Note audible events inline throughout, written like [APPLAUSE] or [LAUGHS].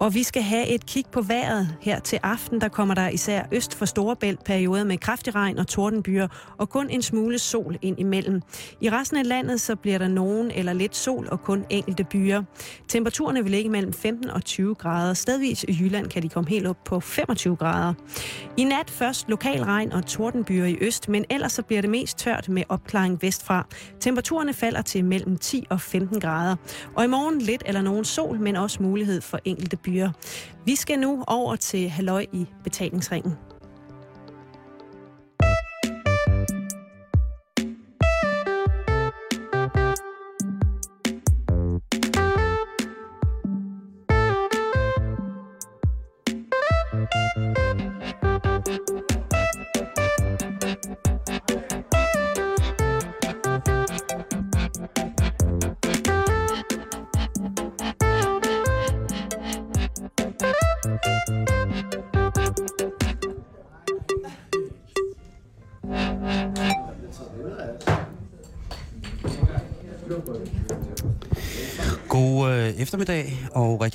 Og vi skal have et kig på vejret her til aften. Der kommer der især øst for Storebælt perioder med kraftig regn og tordenbyer, og kun en smule sol ind imellem. I resten af landet så bliver der nogen eller lidt sol og kun enkelte byer. Temperaturerne vil ligge mellem 15 og 20 grader. Stedvis i Jylland kan de komme helt op på 25 grader. I nat først lokal regn og tordenbyer i øst, men ellers så bliver det mest tørt med opklaring vestfra. Temperaturerne falder til mellem 10 og 15 grader. Og i morgen lidt eller nogen sol, men også mulighed for enkelte byer. Vi skal nu over til Halløj i betalingsringen.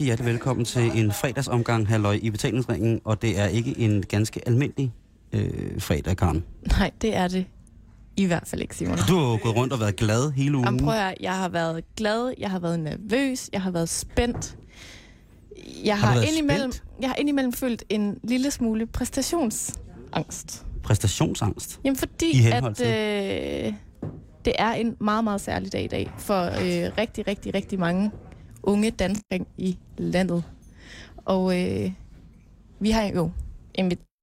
Rigtig hjertelig velkommen til en fredagsomgang halløj i betalingsringen, og det er ikke en ganske almindelig øh, fredag, Karen. Nej, det er det i hvert fald ikke, Simon. Du har jo gået rundt og været glad hele ugen. Jamen, prøv at, jeg har været glad, jeg har været nervøs, jeg har været spændt. Jeg Har har, indimellem, spændt? jeg har indimellem følt en lille smule præstationsangst. Præstationsangst. Jamen fordi, at øh, det er en meget, meget særlig dag i dag for øh, rigtig, rigtig, rigtig mange unge danskring i landet. Og øh, vi har jo inviteret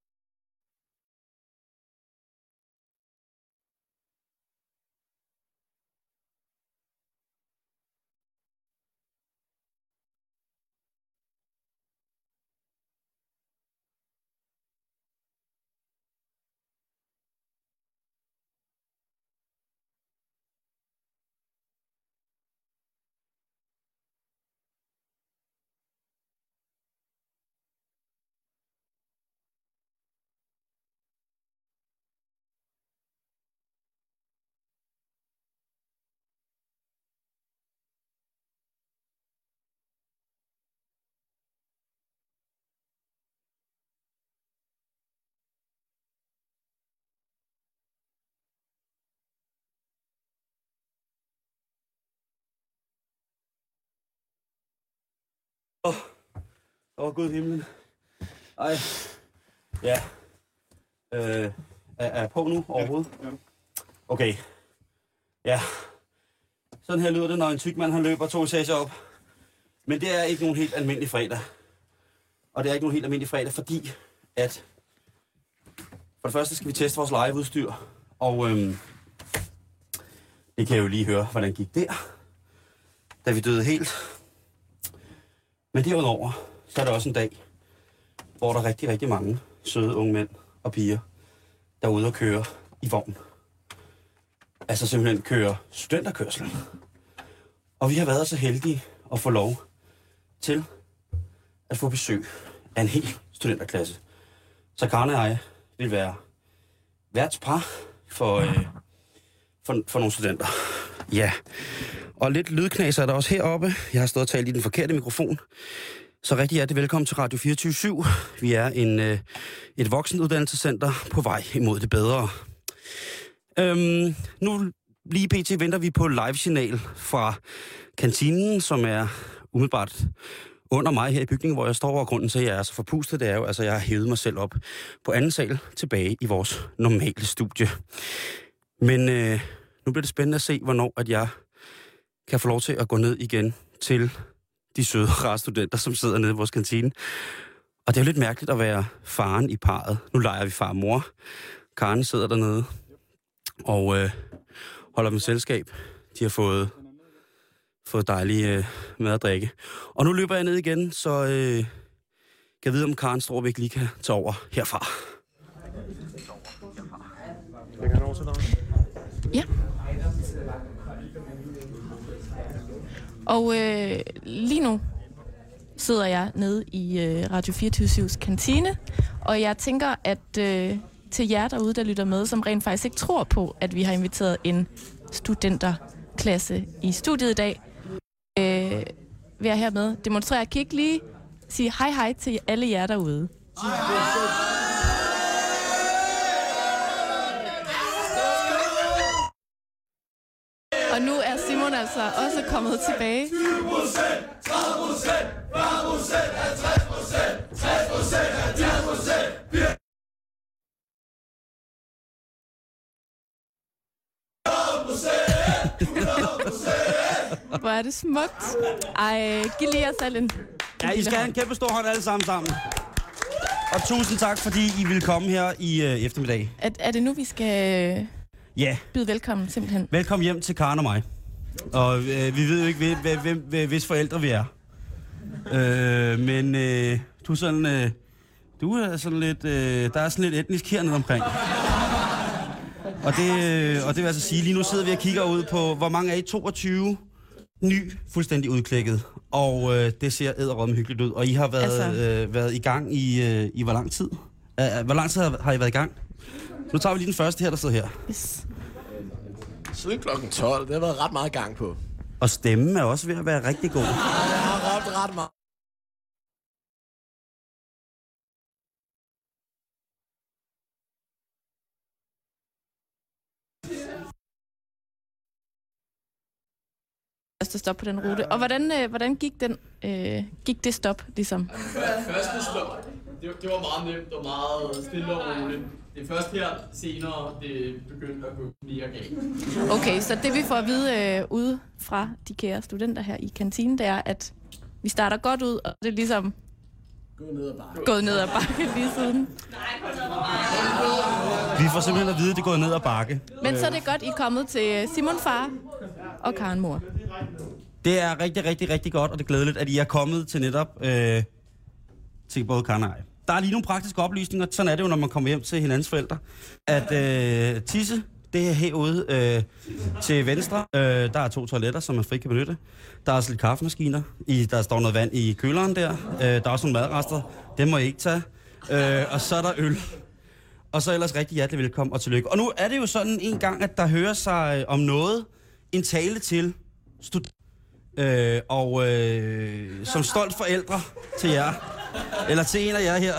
Åh, oh, Gud himlen. Ej, ja. Øh, er, er jeg på nu overhovedet? Ja. Okay. Ja. Sådan her lyder det, når en tyk mand han løber to etager op. Men det er ikke nogen helt almindelig fredag. Og det er ikke nogen helt almindelig fredag, fordi at... For det første skal vi teste vores liveudstyr. Og øhm, det kan jeg jo lige høre, hvordan gik der. Da vi døde helt. Men derudover, så er der også en dag, hvor der er rigtig, rigtig mange søde unge mænd og piger, der er ude og køre i vogn. Altså simpelthen køre studenterkørsel. Og vi har været så heldige at få lov til at få besøg af en hel studenterklasse. Så Karne og jeg vil være værtspar for, øh, for, for nogle studenter. Ja, og lidt lydknas er der også heroppe. Jeg har stået og talt i den forkerte mikrofon. Så rigtig hjertelig velkommen til Radio 24 Vi er en, øh, et voksenuddannelsescenter på vej imod det bedre. Øhm, nu lige pt. venter vi på live-signal fra kantinen, som er umiddelbart under mig her i bygningen, hvor jeg står, og grunden til, at jeg er så forpustet, det er jo, altså jeg har hævet mig selv op på anden sal tilbage i vores normale studie. Men øh, nu bliver det spændende at se, hvornår at jeg kan få lov til at gå ned igen til de søde, rare studenter, som sidder nede i vores kantine. Og det er jo lidt mærkeligt at være faren i parret. Nu leger vi far og mor. Karen sidder dernede og øh, holder med selskab. De har fået, fået dejlig øh, mad og drikke. Og nu løber jeg ned igen, så øh, kan jeg vide, om Karen Storvæk lige kan tage over herfra. Jeg kan over til dig. Ja. Og øh, lige nu sidder jeg nede i øh, Radio 24-7's kantine, og jeg tænker, at øh, til jer derude, der lytter med, som rent faktisk ikke tror på, at vi har inviteret en studenterklasse i studiet i dag, øh, vil jeg hermed demonstrere. Kan ikke lige sige hej hej til alle jer derude. Og nu er altså også kommet tilbage. Hvor er det smukt. Ej, giv lige jer selv en... Ja, I skal have en kæmpe stor hånd alle sammen sammen. Og tusind tak, fordi I vil komme her i øh, eftermiddag. Er, er det nu, vi skal øh, Ja, byde velkommen, simpelthen? velkommen hjem til Karen og mig. Og øh, vi ved jo ikke, hvem, hvem, hvem, hvis forældre vi er. Øh, men øh, du er sådan... Øh, du er sådan lidt... Øh, der er sådan lidt etnisk hernede omkring. Og det, øh, og det vil altså sige, lige nu sidder vi og kigger ud på, hvor mange er I? 22 ny, fuldstændig udklækket. Og øh, det ser æderrømme hyggeligt ud. Og I har været, altså... øh, været i gang i, øh, i hvor lang tid? Uh, hvor lang tid har, har I været i gang? Nu tager vi lige den første her, der sidder her. Yes. Siden klokken 12. Det har været ret meget gang på. Og stemmen er også ved at være rigtig god. Jeg har råbt ret meget. Første stop på den rute. Og hvordan, øh, hvordan gik, den, øh, gik det stop, ligesom? Første stop, det, det var meget nemt og meget stille og roligt. Det er først her senere, det begyndte at gå mere galt. Okay, så det vi får at vide øh, ude fra de kære studenter her i kantinen, det er, at vi starter godt ud, og det er ligesom Gå ned og bare. gået ned ad bakke lige siden. Vi får simpelthen at vide, at det går ned ad bakke. Men så er det godt, I er kommet til Simon far og Karen mor. Det er rigtig, rigtig, rigtig godt, og det er glædeligt, at I er kommet til netop øh, til både Karen og jeg. Der er lige nogle praktiske oplysninger. Sådan er det jo, når man kommer hjem til hinandens forældre. At øh, tisse, det er herude øh, til venstre. Øh, der er to toiletter, som man frit kan benytte. Der er også lidt kaffemaskiner. I, der står noget vand i køleren der. Øh, der er også nogle madrester. Dem må I ikke tage. Øh, og så er der øl. Og så ellers rigtig hjertelig velkommen og tillykke. Og nu er det jo sådan en gang, at der hører sig øh, om noget, en tale til stud- øh, og øh, som stolt forældre til jer, eller til en af jer her,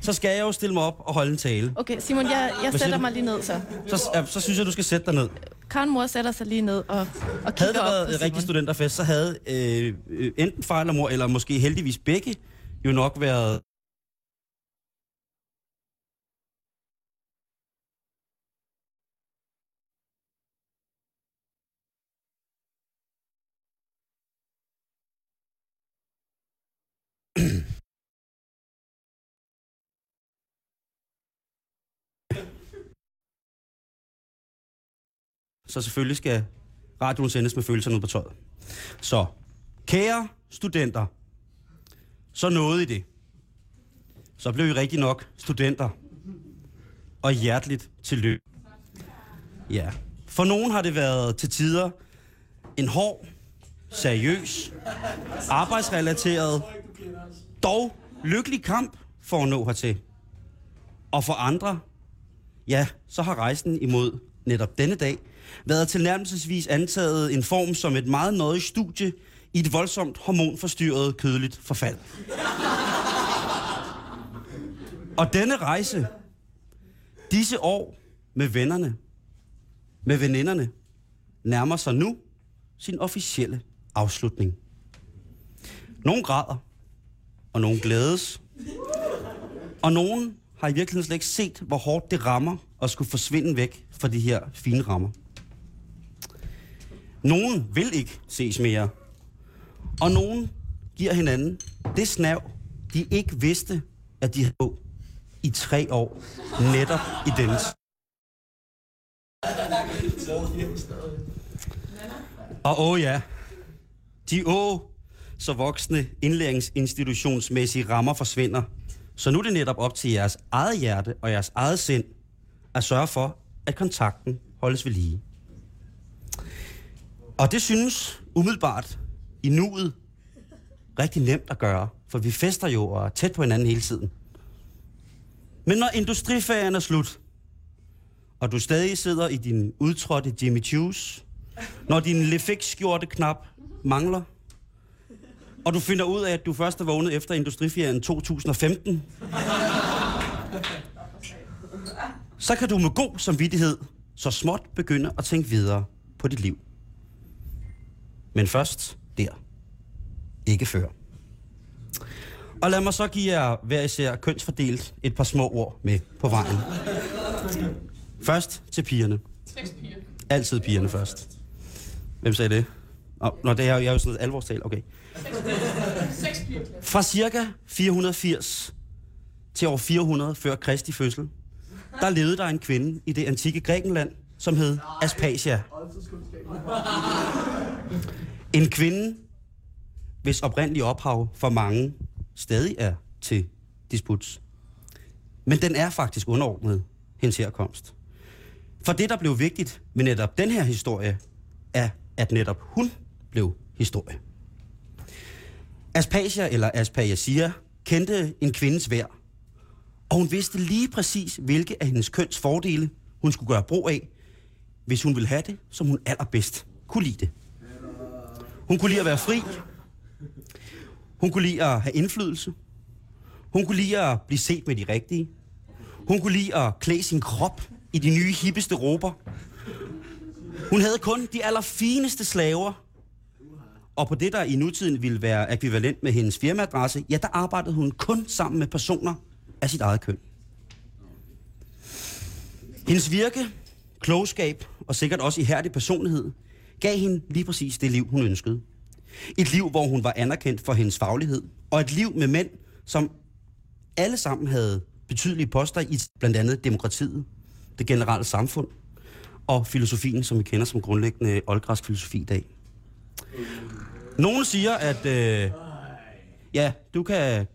så skal jeg jo stille mig op og holde en tale. Okay, Simon, jeg, jeg sætter mig lige ned så. Så, ja, så synes jeg, du skal sætte dig ned. Karen mor sætter sig lige ned og, og Havde kigger det op været en rigtig studenterfest, så havde øh, øh, enten far eller mor, eller måske heldigvis begge, jo nok været Så selvfølgelig skal radioen sendes med følelserne ud på tøjet. Så, kære studenter, så nåede I det. Så blev I rigtig nok studenter. Og hjerteligt tillykke. Ja. For nogen har det været til tider en hård, seriøs, arbejdsrelateret, dog lykkelig kamp for at nå hertil. Og for andre, ja, så har rejsen imod netop denne dag været tilnærmelsesvis antaget en form som et meget nøje studie i et voldsomt hormonforstyrret kødeligt forfald. Og denne rejse, disse år med vennerne, med veninderne, nærmer sig nu sin officielle afslutning. Nogle græder, og nogle glædes, og nogen har i virkeligheden slet ikke set, hvor hårdt det rammer at skulle forsvinde væk fra de her fine rammer. Nogen vil ikke ses mere, og nogen giver hinanden det snav, de ikke vidste, at de havde på i tre år, netop i denne. Og åh ja, de åh, så voksne indlæringsinstitutionsmæssige rammer forsvinder. Så nu er det netop op til jeres eget hjerte og jeres eget sind at sørge for, at kontakten holdes ved lige. Og det synes umiddelbart i nuet rigtig nemt at gøre, for vi fester jo og er tæt på hinanden hele tiden. Men når industriferien er slut, og du stadig sidder i din udtrådte Jimmy Choos, når din Lefix skjorte knap mangler, og du finder ud af, at du først er vågnet efter industriferien 2015, så kan du med god samvittighed så småt begynde at tænke videre på dit liv. Men først der. Ikke før. Og lad mig så give jer hver især kønsfordelt et par små ord med på vejen. Først til pigerne. Altid pigerne først. Hvem sagde det? Nå, Nå det er jo, jeg er jo sådan noget alvorstal. Okay. Fra cirka 480 til år 400 før Kristi fødsel, der levede der en kvinde i det antikke Grækenland, som hed Aspasia. En kvinde, hvis oprindelige ophav for mange stadig er til disputs. Men den er faktisk underordnet hendes herkomst. For det, der blev vigtigt med netop den her historie, er, at netop hun blev historie. Aspasia, eller Aspasia, kendte en kvindes værd. Og hun vidste lige præcis, hvilke af hendes køns fordele, hun skulle gøre brug af, hvis hun ville have det, som hun allerbedst kunne lide det. Hun kunne lide at være fri. Hun kunne lide at have indflydelse. Hun kunne lide at blive set med de rigtige. Hun kunne lide at klæde sin krop i de nye, hippeste råber. Hun havde kun de allerfineste slaver. Og på det, der i nutiden ville være ekvivalent med hendes firmaadresse, ja, der arbejdede hun kun sammen med personer af sit eget køn. Hendes virke, klogskab og sikkert også ihærdig personlighed gav hende lige præcis det liv, hun ønskede. Et liv, hvor hun var anerkendt for hendes faglighed, og et liv med mænd, som alle sammen havde betydelige poster i blandt andet demokratiet, det generelle samfund og filosofien, som vi kender som grundlæggende oldgræsk filosofi i dag. Nogle siger, at øh, ja, du kan,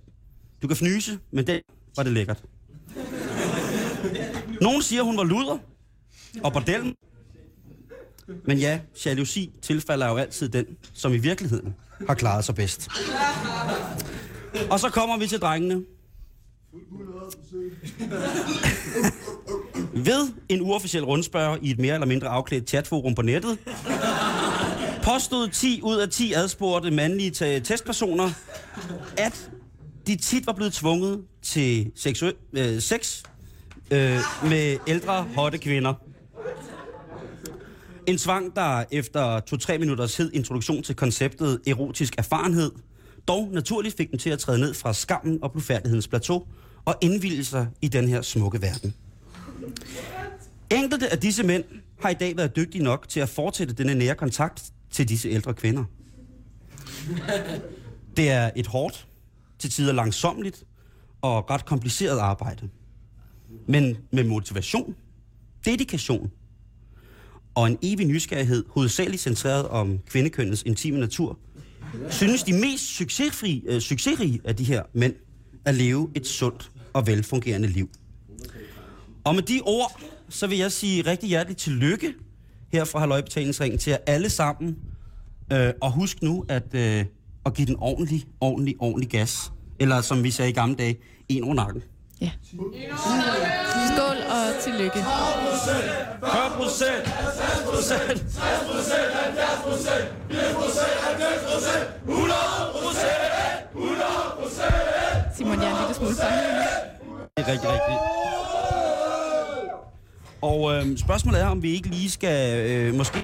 du kan fnyse, men det var det lækkert. Nogle siger, hun var luder og bordellen. Men ja, jalousi tilfalder jo altid den, som i virkeligheden har klaret sig bedst. Og så kommer vi til drengene. Ved en uofficiel rundspørg i et mere eller mindre afklædt chatforum på nettet, påstod 10 ud af 10 adspurgte mandlige testpersoner, at de tit var blevet tvunget til seksu- øh, sex øh, med ældre, hotte kvinder. En tvang, der efter 2-3 minutters hed introduktion til konceptet erotisk erfarenhed, dog naturligt fik den til at træde ned fra skammen og blufærdighedens plateau og indvilde sig i den her smukke verden. Enkelte af disse mænd har i dag været dygtige nok til at fortsætte denne nære kontakt til disse ældre kvinder. Det er et hårdt, til tider langsomligt og ret kompliceret arbejde. Men med motivation, dedikation og en evig nysgerrighed, hovedsageligt centreret om kvindekønnets intime natur, synes de mest succesfri, øh, succesrige af de her mænd at leve et sundt og velfungerende liv. Og med de ord, så vil jeg sige rigtig hjerteligt tillykke her fra Halløjbetalingsringen til jer alle sammen. Øh, og husk nu at, øh, at give den ordentlig, ordentlig, ordentlig gas. Eller som vi sagde i gamle dage, en over nakken. Ja. Skål og tillykke. 40 procent! 60 procent! 60 procent! 70 procent! 80 procent! 90 procent! 100 procent! 100 procent! Simon, jeg er en lille smule fanget. Det er rigtig, rigtigt. Og øh, spørgsmålet er, om vi ikke lige skal øh, måske...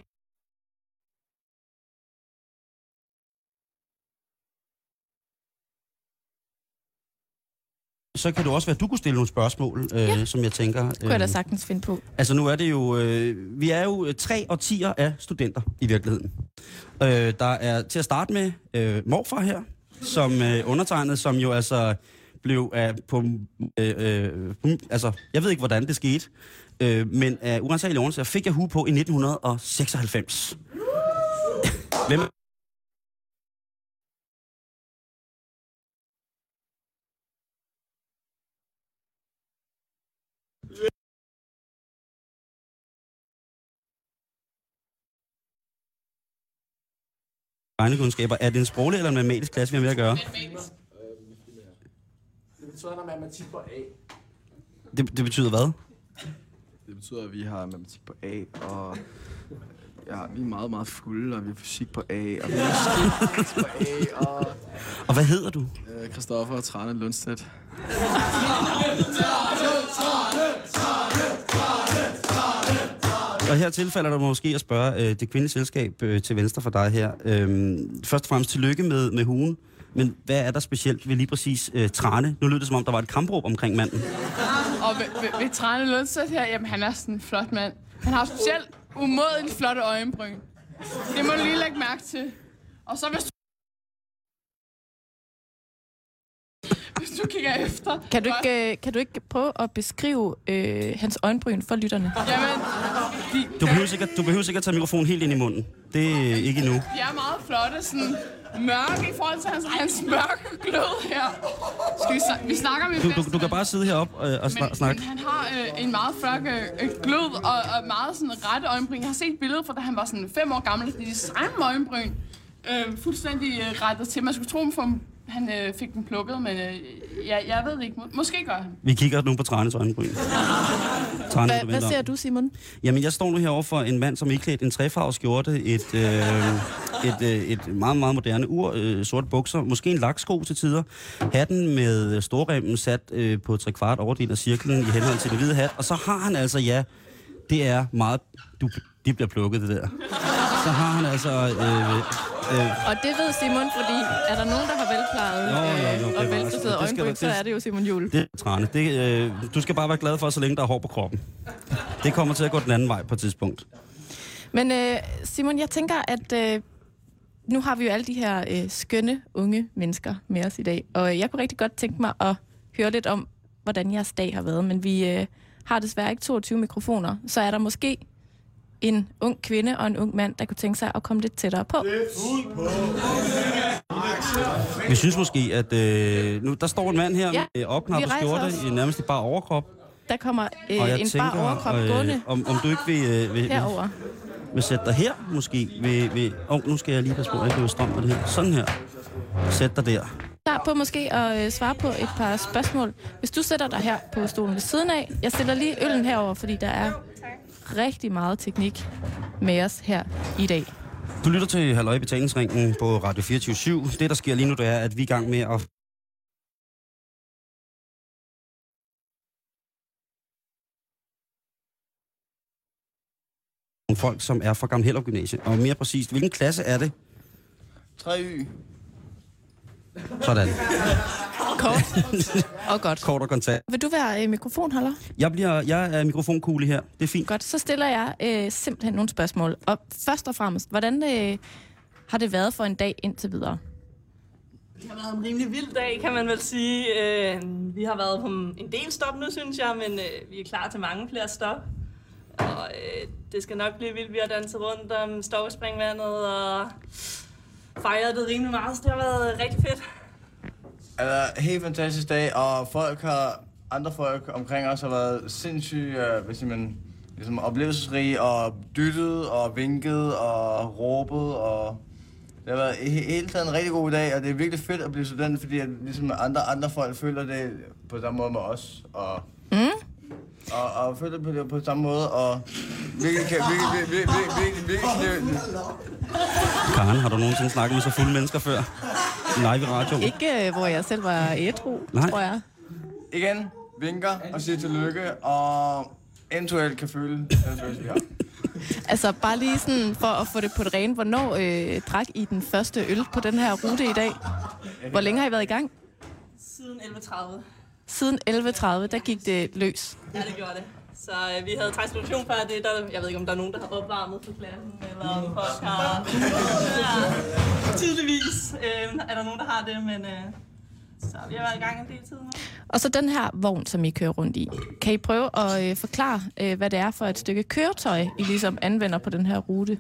Så kan det også være, at du kunne stille nogle spørgsmål, øh, ja. som jeg tænker... Kunne jeg da sagtens finde på. Altså nu er det jo, øh, vi er jo tre årtier af studenter i virkeligheden. Øh, der er til at starte med øh, morfar her, som øh, undertegnet, som jo altså blev af på, øh, øh, altså jeg ved ikke hvordan det skete, øh, men af uansagelige årsager fik jeg hue på i 1996. Hvem? Regnekundskaber. Er det en sproglig eller en matematisk klasse, vi har med at gøre? Det betyder, at der er matematik på A. Det, det betyder hvad? Det betyder, at vi har matematik på A, og Ja, vi er meget, meget fulde, og vi har fysik på A, og vi har fysik på A, og... Og hvad hedder du? Øh, Christoffer og Trane Lundstedt. Og her tilfælder der måske at spørge øh, det kvindelige selskab øh, til venstre for dig her. Øh, først og fremmest tillykke med, med hugen. Men hvad er der specielt ved lige præcis øh, Trane? Nu lyder det som om, der var et kampråb omkring manden. Og ved, ved, ved Trane Lundsæt her, jamen han er sådan en flot mand. Han har specielt umådeligt flotte øjenbryn. Det må du lige lægge mærke til. Og så hvis du... Kigger efter... Kan du ikke, øh, kan du ikke prøve at beskrive øh, hans øjenbryn for lytterne? Jamen, de, Du behøver sikkert, du behøver sikkert tage mikrofonen helt ind i munden. Det er ikke endnu. de er meget flotte, sådan mørke i forhold til hans, hans mørke glød her. Skal vi, snak- vi snakker med Du, du, du kan bare sidde heroppe øh, og snak, men, snakke. men han har øh, en meget flot øh, glød og, og meget sådan rette øjenbryn. Jeg har set billedet fra da han var sådan fem år gammel. Det er de samme øjenbryn. Øh, fuldstændig øh, rettet til. Man skulle tro, at han øh, fik den plukket, men øh, jeg, jeg ved ikke. Må, måske gør han. Vi kigger nu på Tranes øjenbryn. Trane, Hva, du hvad ser du, Simon? Jamen, jeg står nu herovre for en mand, som er iklædt en trefarvet skjorte, et, øh, et, øh, et meget, meget moderne ur, øh, sorte bukser, måske en laksko til tider, hatten med storremmen sat øh, på tre kvart overdel af cirklen i henhold til det hvide hat, og så har han altså, ja, det er meget, du, de bliver plukket det der. Så har han altså, øh, øh, Og det ved Simon, fordi er der nogen, der har velplejet jo, jo, øh, det og var velfriseret altså- øjenbryn, så er det jo Simon Jul. det er Trane. Det, øh, du skal bare være glad for, så længe der er hår på kroppen. Det kommer til at gå den anden vej på et tidspunkt. Men øh, Simon, jeg tænker, at øh, nu har vi jo alle de her øh, skønne unge mennesker med os i dag, og jeg kunne rigtig godt tænke mig at høre lidt om, hvordan jeres dag har været, men vi øh, har desværre ikke 22 mikrofoner, så er der måske en ung kvinde og en ung mand, der kunne tænke sig at komme lidt tættere på. Vi synes måske, at øh, nu, der står en mand her Ja, med øh, opknappet skjorte os. i nærmest bare overkrop. Der kommer øh, en tænker, bar overkrop øh, gående om, om du ikke vil, øh, vil, herover. vil sætte dig her, måske. Vil, vil, oh, nu skal jeg lige passe på, at jeg bliver strøm med det her. Sådan her. Sæt dig der. klar på måske at øh, svare på et par spørgsmål. Hvis du sætter dig her på stolen ved siden af. Jeg stiller lige øllen herover, fordi der er rigtig meget teknik med os her i dag. Du lytter til Halløj i Betalingsringen på Radio 24 Det, der sker lige nu, det er, at vi er i gang med at nogle folk, som er fra Gamle Hellerup Gymnasiet. Og mere præcist, hvilken klasse er det? 3Y. Sådan. Kort [LAUGHS] og godt. Kort og kontant. Vil du være øh, mikrofonholder? Jeg, bliver, jeg er mikrofonkugle her. Det er fint. Godt, så stiller jeg øh, simpelthen nogle spørgsmål. Og først og fremmest, hvordan øh, har det været for en dag indtil videre? Det har været en rimelig vild dag, kan man vel sige. Øh, vi har været på en del stop nu, synes jeg, men øh, vi er klar til mange flere stop. Og øh, det skal nok blive vildt. Vi har danset rundt om Stovspringvandet og fejret det rimelig meget, så det har været rigtig fedt. Altså, helt fantastisk dag, og folk har, andre folk omkring os har været sindssygt, øh, hvis man, ligesom oplevelsesrige, og dyttet, og vinket, og råbet, og det har været i he- hele tiden en rigtig god dag, og det er virkelig fedt at blive student, fordi at, ligesom andre, andre folk føler det på samme måde med os, og, Mm? Og, og føler det på, på samme måde, og virkelig kan, virkelig, virkelig, virkelig, virkelig, virkelig, virkelig, Karen, har du nogensinde snakket med så fulde mennesker før? Live i radio? Ikke øh, hvor jeg selv var ædru, Nej. tror jeg. igen vinker og siger tillykke, og eventuelt kan føle den følelse, vi har. Altså bare lige sådan for at få det på det rene. Hvornår øh, drak I den første øl på den her rute i dag? Hvor længe har I været i gang? Siden 11.30. Siden 11.30, der gik det løs. Ja, det gjorde det. Så øh, vi havde transmission før det. Der, jeg ved ikke, om der er nogen, der har opvarmet på klassen, eller om folk har... Ja, tydeligvis øh, er der nogen, der har det, men... Øh, så vi har været i gang en del tid nu. Og så den her vogn, som I kører rundt i. Kan I prøve at øh, forklare, øh, hvad det er for et stykke køretøj, I ligesom anvender på den her rute?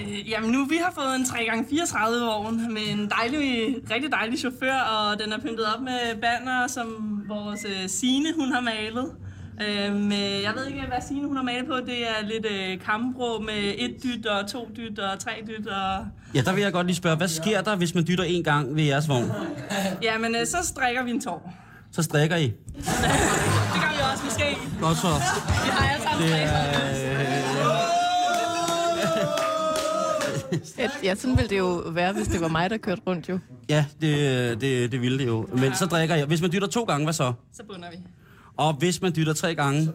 Øh, jamen nu, vi har fået en 3x34 vogn med en dejlig, rigtig dejlig chauffør, og den er pyntet op med banner, som vores øh, Sine hun har malet. Øh, med, jeg ved ikke, hvad Signe hun har malet på. Det er lidt øh, kambrå med et dyt og to dyt og tre dyt. Og... Ja, der vil jeg godt lige spørge, hvad sker der, hvis man dytter en gang ved jeres vogn? Ja, men øh, så strikker vi en tår. Så strikker I. Det gør vi også måske. Godt så. Vi har alle sammen Det er... Ja, ja, sådan ville det jo være, hvis det var mig, der kørte rundt jo. Ja, det, det, det ville det jo. Men så drikker jeg. Hvis man dytter to gange, hvad så? Så bunder vi. Og hvis man dytter tre gange,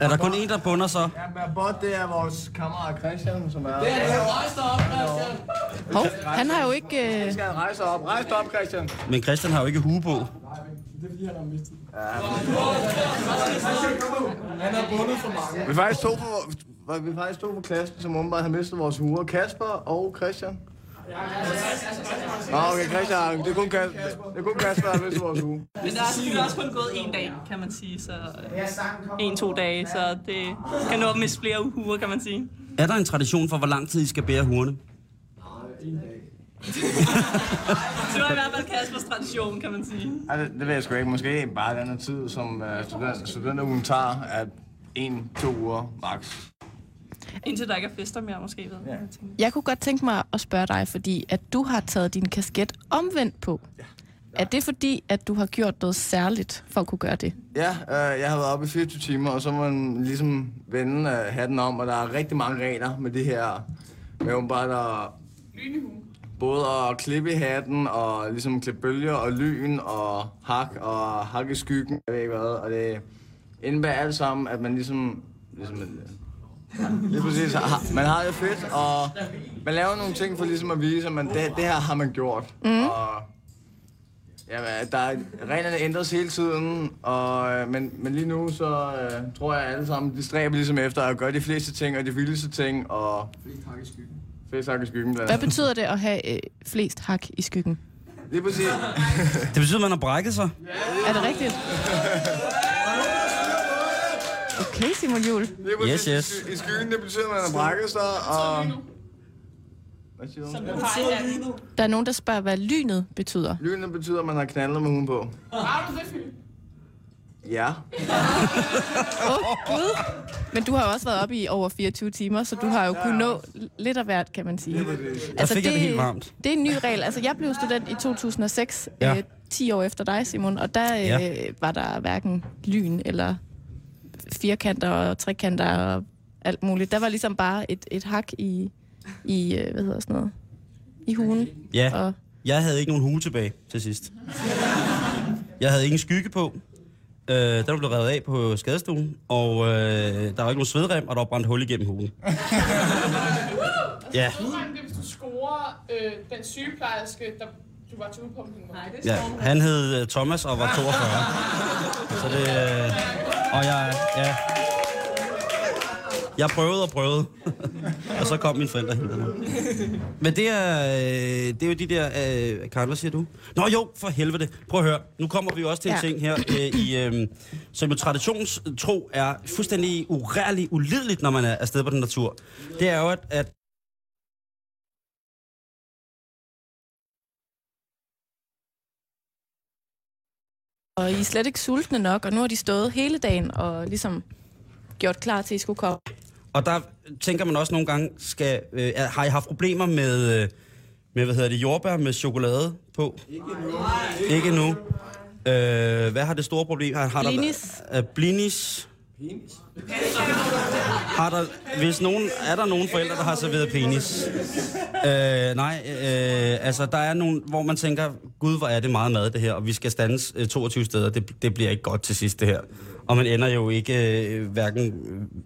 er der kun en, der bunder så? Ja, men bot, det er vores kammerat Christian, som er... Det er det, rejs dig op, Christian. Hov, han har jo ikke... Øh... skal rejse op. Rejs dig op, Christian. Men Christian har jo ikke hue på. Han har bundet for mange. Vi er faktisk to for, vi er faktisk to for klassen, som åbenbart har mistet vores huer. Kasper og Christian. Nå, okay, Christian, det er kun Kasper, det er kun Kasper, der har mistet vores hue. Men der er selvfølgelig også kun gået en dag, kan man sige. Så en-to dage, så det kan nå miste flere uger, kan man sige. Er der en tradition for, hvor lang tid I skal bære hurene? [LAUGHS] Det var i hvert fald Kaspers tradition, kan man sige. Ej, det, det ved jeg sgu ikke. Måske bare den tid, som uh, student, studenterugen tager, at en-to uger max. Indtil der ikke er fester mere, måske. Ved. Ja. Jeg kunne godt tænke mig at spørge dig, fordi at du har taget din kasket omvendt på. Er det fordi, at du har gjort noget særligt for at kunne gøre det? Ja, øh, jeg har været oppe i 24 timer, og så må man ligesom vende øh, hatten om, og der er rigtig mange regler med det her. Med åbenbart at både at klippe i hatten, og ligesom klippe bølger og lyn, og hak og hak i skyggen, jeg ved ikke hvad. Og det indebærer alt sammen, at man ligesom... ligesom ja, lige præcis, man har det fedt, og man laver nogle ting for ligesom at vise, at man, det, det her har man gjort. Mm. Og Ja, der er, reglerne ændres hele tiden, og, øh, men, men lige nu så øh, tror jeg alle sammen, de stræber ligesom efter at gøre de fleste ting og de vildeste ting, og Flest hak i skyggen. flest hak i skyggen blandt Hvad betyder det at have øh, flest hak i skyggen? Lige præcis. [LAUGHS] Det betyder, at man har brækket sig. Er det rigtigt? [LAUGHS] Okay, Simon Juhl. Lige præcis. Yes, yes. I, skyggen, det betyder, at man har brækket sig, og... Hvad siger du? Der er nogen, der spørger, hvad lynet betyder. Lynet betyder, at man har knaldet med hun på. Har du det? Ja. Åh, oh, Gud! Men du har jo også været oppe i over 24 timer, så du har jo kunnet nå lidt af hvert, kan man sige. Fik jeg det helt varmt. Det er en ny regel. Altså, jeg blev student i 2006, Ja. ja. øh, 10 år efter dig, Simon, og der øh, Ja. var der hverken lyn eller firkanter og trekanter og alt muligt. Der var ligesom bare et, et hak i, i øh, hvad hedder sådan noget, i hugen. Ja, Og jeg havde ikke nogen hue tilbage til sidst. Jeg havde ingen skygge på. Øh, den var blevet revet af på skadestuen, og øh, der var ikke nogen svedrem, og der var brændt hul igennem hugen. [LAUGHS] Ja, gange, det hvis du scorer øh, den sygeplejerske, der du var med. Nej, det ja. Han hed øh, Thomas og var 42. Så det... Øh, og jeg... Ja. Jeg prøvede og prøvede. [LAUGHS] og så kom min forældre og hentede mig. Men det er, øh, det er jo de der... Øh, Karen, hvad siger du? Nå jo, for helvede. Prøv at høre. Nu kommer vi jo også til en Ja. ting her, øh, i, øh, som jo traditionstro er fuldstændig urærligt, ulideligt, når man er afsted på den natur. Det er jo, at, at Og I er slet ikke sultne nok, og nu har de stået hele dagen og ligesom gjort klar til, at I skulle komme. Og der tænker man også nogle gange, skal, øh, har I haft problemer med, øh, med hvad hedder det, jordbær med chokolade på? Ikke nu. Ikke nu. Øh, hvad har det store problem? Har, har Blinis. Der, øh, blinis. Har der, hvis nogen, er der nogen forældre, der har serveret penis? Øh, nej, øh, altså der er nogen, hvor man tænker, gud, hvor er det meget mad det her, og vi skal standes øh, 22 steder, det, det bliver ikke godt til sidst det her. Og man ender jo ikke øh, hverken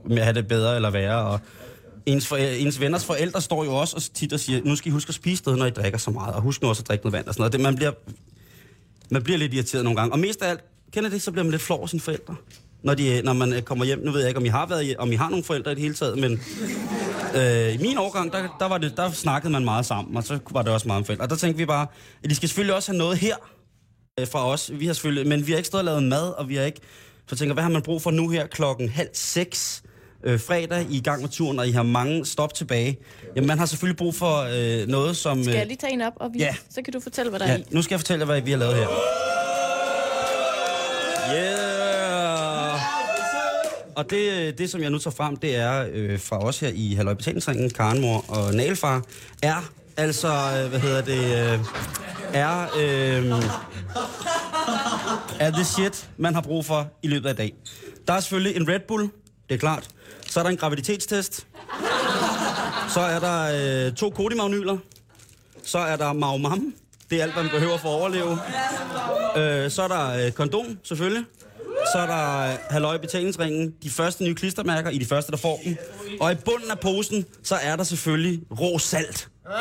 med at have det bedre eller værre, og ens, for, ens venners forældre står jo også og tit og siger, nu skal I huske at spise noget, når I drikker så meget, og husk nu også at drikke noget vand og sådan noget. Det, man, bliver, man bliver lidt irriteret nogle gange, og mest af alt, kender det, så bliver man lidt flov af sine forældre. Når, de, når man øh, kommer hjem, nu ved jeg ikke, om I har, været, om I har nogle forældre i det hele taget, men øh, i min årgang, der, der, var det, der snakkede man meget sammen, og så var det også meget om forældre. Og der tænkte vi bare, at de skal selvfølgelig også have noget her øh, fra os. Vi har selvfølgelig, men vi har ikke stået og lavet mad, og vi har ikke... Så tænker, hvad har man brug for nu her klokken halv seks øh, fredag I er i gang med turen, og I har mange stop tilbage? Jamen, man har selvfølgelig brug for øh, noget, som... Skal øh, jeg lige tage en op, og vi, Ja. så kan du fortælle, hvad der er Ja, i. nu skal jeg fortælle jer, hvad vi har lavet her. Yeah! Og det, det, som jeg nu tager frem, det er øh, fra os her i Halløj Betalingsringen, Karen Mor og Nalfar, er altså, øh, hvad hedder det, øh, er, øh, er det shit, man har brug for i løbet af dag. Der er selvfølgelig en Red Bull, det er klart. Så er der en graviditetstest. Så er der øh, to kodimagnyler. Så er der Maumam. Det er alt, hvad man behøver for at overleve. Øh, så er der øh, kondom, selvfølgelig. Så er der halløj betalingsringen, de første nye klistermærker i de første, der får dem. Og i bunden af posen, så er der selvfølgelig rå salt. Og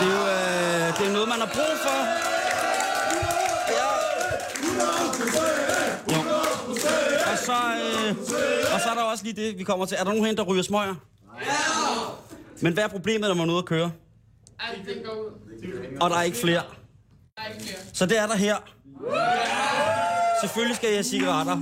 det er jo øh, det er noget, man har brug for. Ja. Jo. Og så, øh, og så er der også lige det, vi kommer til. Er der nogen herinde, der ryger smøger? Men hvad er problemet, når man er ude at køre? Ej, den går ud. Og der er ikke flere. Er. Så det er der her. Selvfølgelig skal jeg have cigaretter.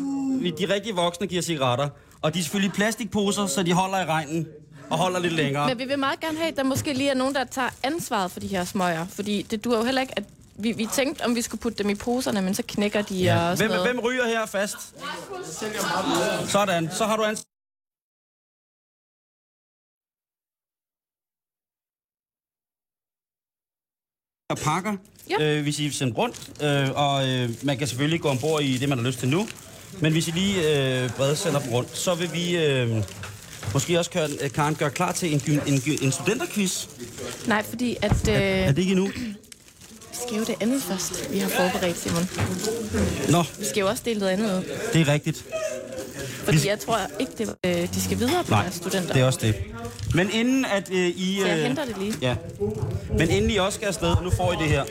De rigtige voksne giver cigaretter. Og de er selvfølgelig plastikposer, så de holder i regnen og holder lidt længere. Men vi vil meget gerne have, at der måske lige er nogen, der tager ansvaret for de her smøger. Fordi det duer jo heller ikke, at vi, vi tænkte, om vi skulle putte dem i poserne, men så knækker de ja. og sådan Hvem, noget. hvem ryger her fast? Sådan. Så har du ansvar. Og pakker, Ja. øh, hvis I sender rundt. Øh, og øh, man kan selvfølgelig gå ombord i det, man har lyst til nu. Men hvis I lige øh, bredt sender dem rundt, så vil vi øh, måske også, Karen, øh, Karen, gøre klar til en, en, gy- en studenterquiz. Nej, fordi at... Øh, Er det ikke endnu? vi skal jo det andet først, vi har forberedt, Simon. Nå, Vi skal jo også dele noget andet ud. det er rigtigt. Fordi jeg tror ikke, det, øh, de skal videre på Nej, deres studenter. det er også det. Men inden at øh, I... Så jeg øh, henter det lige. Ja. Men inden I også skal afsted, nu får I det her.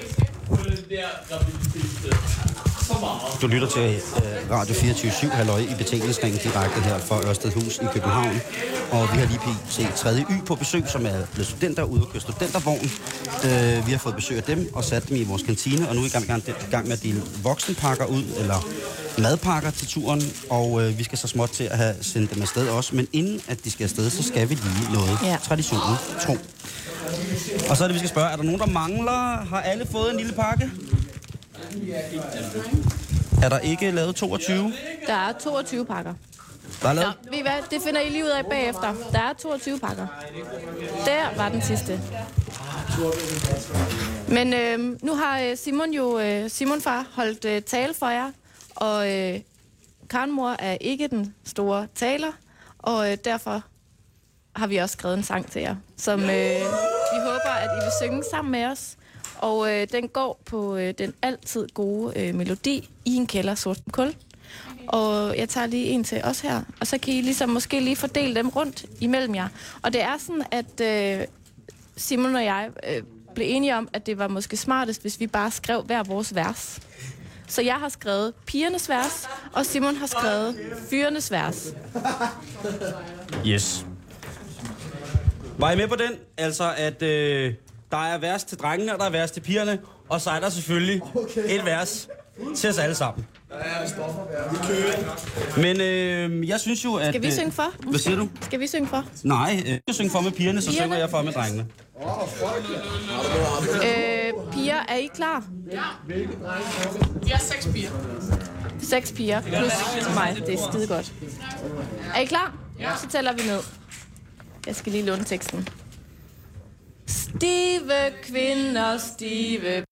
Du lytter til øh, Radio 24-7, halløj i betalingsringen direkte her fra Ørstedhus i København. Og vi har lige set 3. Y på besøg, som er blevet studenter ude og køre studentervogn. Øh, vi har fået besøg af dem og sat dem i vores kantine, og nu er i gang, gang, i gang med at dele voksenpakker ud, eller madpakker til turen, og øh, vi skal så småt til at have sendt dem afsted også. Men inden at de skal afsted, så skal vi lige noget Ja. traditionen tro. Og så er det, vi skal spørge, er der nogen, der mangler? Har alle fået en lille pakke? Er der ikke lavet 22? Der er 22 pakker. Der er Nå, lavet? ved I hvad? Det finder I lige ud af bagefter. Der er 22 pakker. Der var den sidste. Men øh, nu har øh, Simon jo, øh, Simon far, holdt øh, tale for jer, og øh, Karen mor er ikke den store taler, og øh, derfor har vi også skrevet en sang til jer, som øh, vi håber, at I vil synge sammen med os. Og øh, den går på øh, den altid gode øh, melodi i en kælder sort som kul. Og jeg tager lige en til os her, og så kan I ligesom måske lige fordele dem rundt imellem jer. Og det er sådan, at øh, Simon og jeg øh, blev enige om, at det var måske smartest, hvis vi bare skrev hver vores vers. Så jeg har skrevet pigernes vers, og Simon har skrevet fyrenes vers. Yes. Var I med på den? Altså, at øh, der er vers til drengene, og der er vers til pigerne, og så er der selvfølgelig et vers til os alle sammen. Men øh, jeg synes jo, at... Skal vi øh, synge for? Hvad siger du? Skal vi synge for? Nej, øh, jeg synger for med pigerne, så Pigerne? synger jeg for med drengene. Øh, piger, er I klar? Vi er seks piger. Seks piger plus mig. Det er skide godt. Er I klar? Ja. Så tæller vi ned. Jeg skal lige låne teksten. Stive kvinder, stive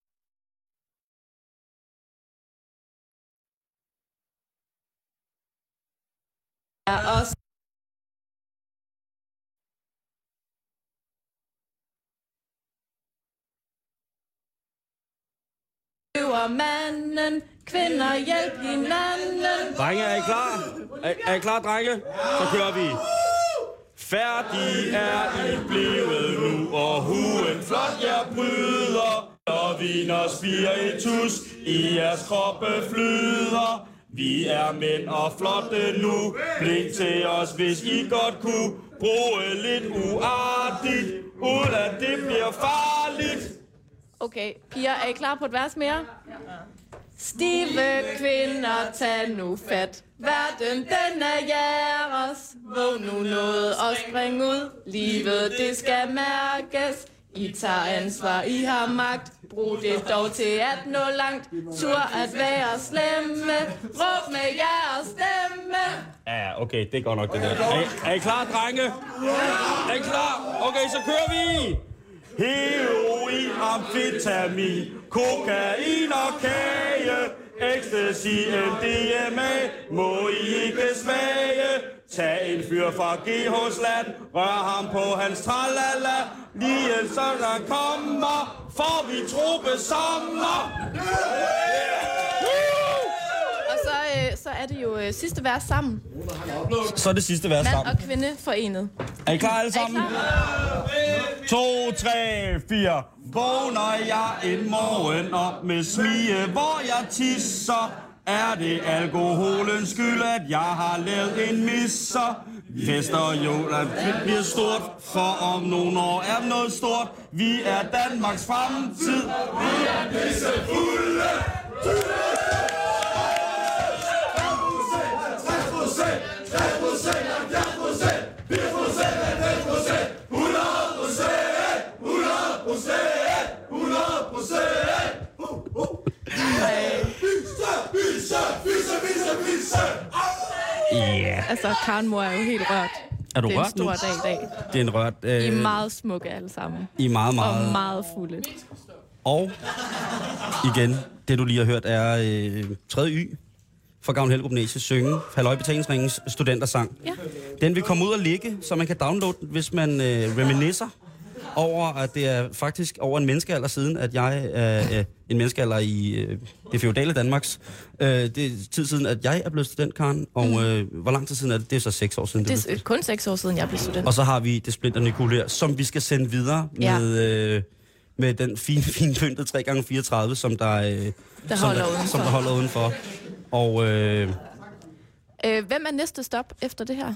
er. Øver manden, kvinder hjælp hinanden. Drenge, er I klar? Er, er I klar, drenge? Så kører vi. Færdig er I blevet nu, og huen flot jer bryder. Og vin og spiritus i jeres kroppe flyder. Vi er mænd og flotte nu. Blink til os, hvis I godt kunne bruge lidt uartigt, uden at det bliver farligt. Okay, piger, er I klar på et vers mere? Stive kvinder, tag nu fat. Verden, den er jeres. Våg nu noget og spring ud. Livet, det skal mærkes. I tager ansvar, I har magt. Brug det dog til at nå langt. Tur at være slemme. Råb med jeres stemme. Ja, okay, det går nok det der. Er er I klar, drenge? Er I klar? Okay, så kører vi! Heroin, amfetamin, kokain og kage, ecstasy, MDMA, må I ikke smage. Tag en fyr fra GH's land, rør ham på hans tralala. Lige så der kommer, får vi trope sommer. Og så, øh, så er det jo øh, sidste vers sammen. Så er det sidste vers Mand sammen. og kvinde forenet. Er I klar alle Er I sammen? klar? To, tre, fire. Vågner jeg en morgen op med smige, hvor jeg tisser. Er det alkoholens skyld, at jeg har lavet en misser? Fester jo, at det bliver stort, for om nogle år er noget stort. Vi er Danmarks fremtid. Vi er disse Ja. Altså, Karen Mor er jo helt rørt. Er du det er en rørt nu? stor dag i dag. Det er en rørt. Øh, I er meget smukke alle sammen. I er meget, meget. Og meget fulde. Og igen, det du lige har hørt er øh, 3. Y fra Gavn Helge Gymnasie synge Halløj Betalingsringens studentersang. Ja. Den vil komme ud og ligge, så man kan downloade den, hvis man øh, reminiscer over, at det er faktisk over en menneskealder siden, at jeg er øh, en menneskealder i øh, det feudale Danmarks. Øh, det er tid siden, at jeg er blevet student, Karen. Og øh, hvor lang tid siden er det? Det er så seks år siden. Mm. Det blev- er kun seks år siden, jeg blev student. og så har vi det splinter her, som vi skal sende videre Ja. med, øh, med den fine, [LAUGHS] fine pyntet 3x34, som der, øh, Der som holder der, udenfor. som der holder udenfor. Og øh, Øh, hvem er næste stop efter det her?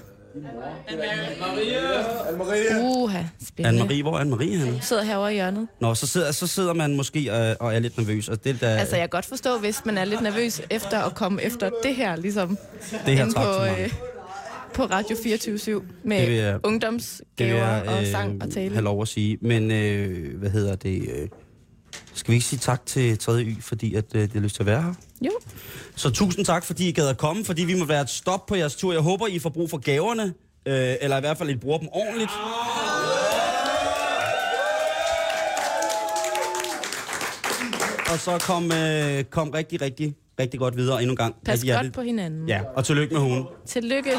Maria. Uha, spændende. Anne-Marie, hvor er Anne-Marie henne? Sidder herovre i hjørnet. Nå, så sidder, så sidder man måske øh, og er lidt nervøs, og det der, Altså, jeg kan godt forstå, hvis man er lidt nervøs efter at komme efter det her, ligesom det her på, øh, på Radio 24 med Det vil jeg- det vil ungdomsgaver jeg og sang og tale. have lov at sige. Men øh, hvad hedder det? Øh, skal vi ikke sige tak til 3. Y, fordi at, øh, det har lyst til at være her? Jo. Så tusind tak, fordi I gad at komme, fordi vi må være et stop på jeres tur. Jeg håber, I får brug for gaverne, øh, eller i hvert fald, I bruger dem ordentligt. Og så kom, øh, kom rigtig, rigtig, rigtig godt videre endnu en gang. Pas godt på hinanden. Ja, og tillykke med hunden. Tillykke,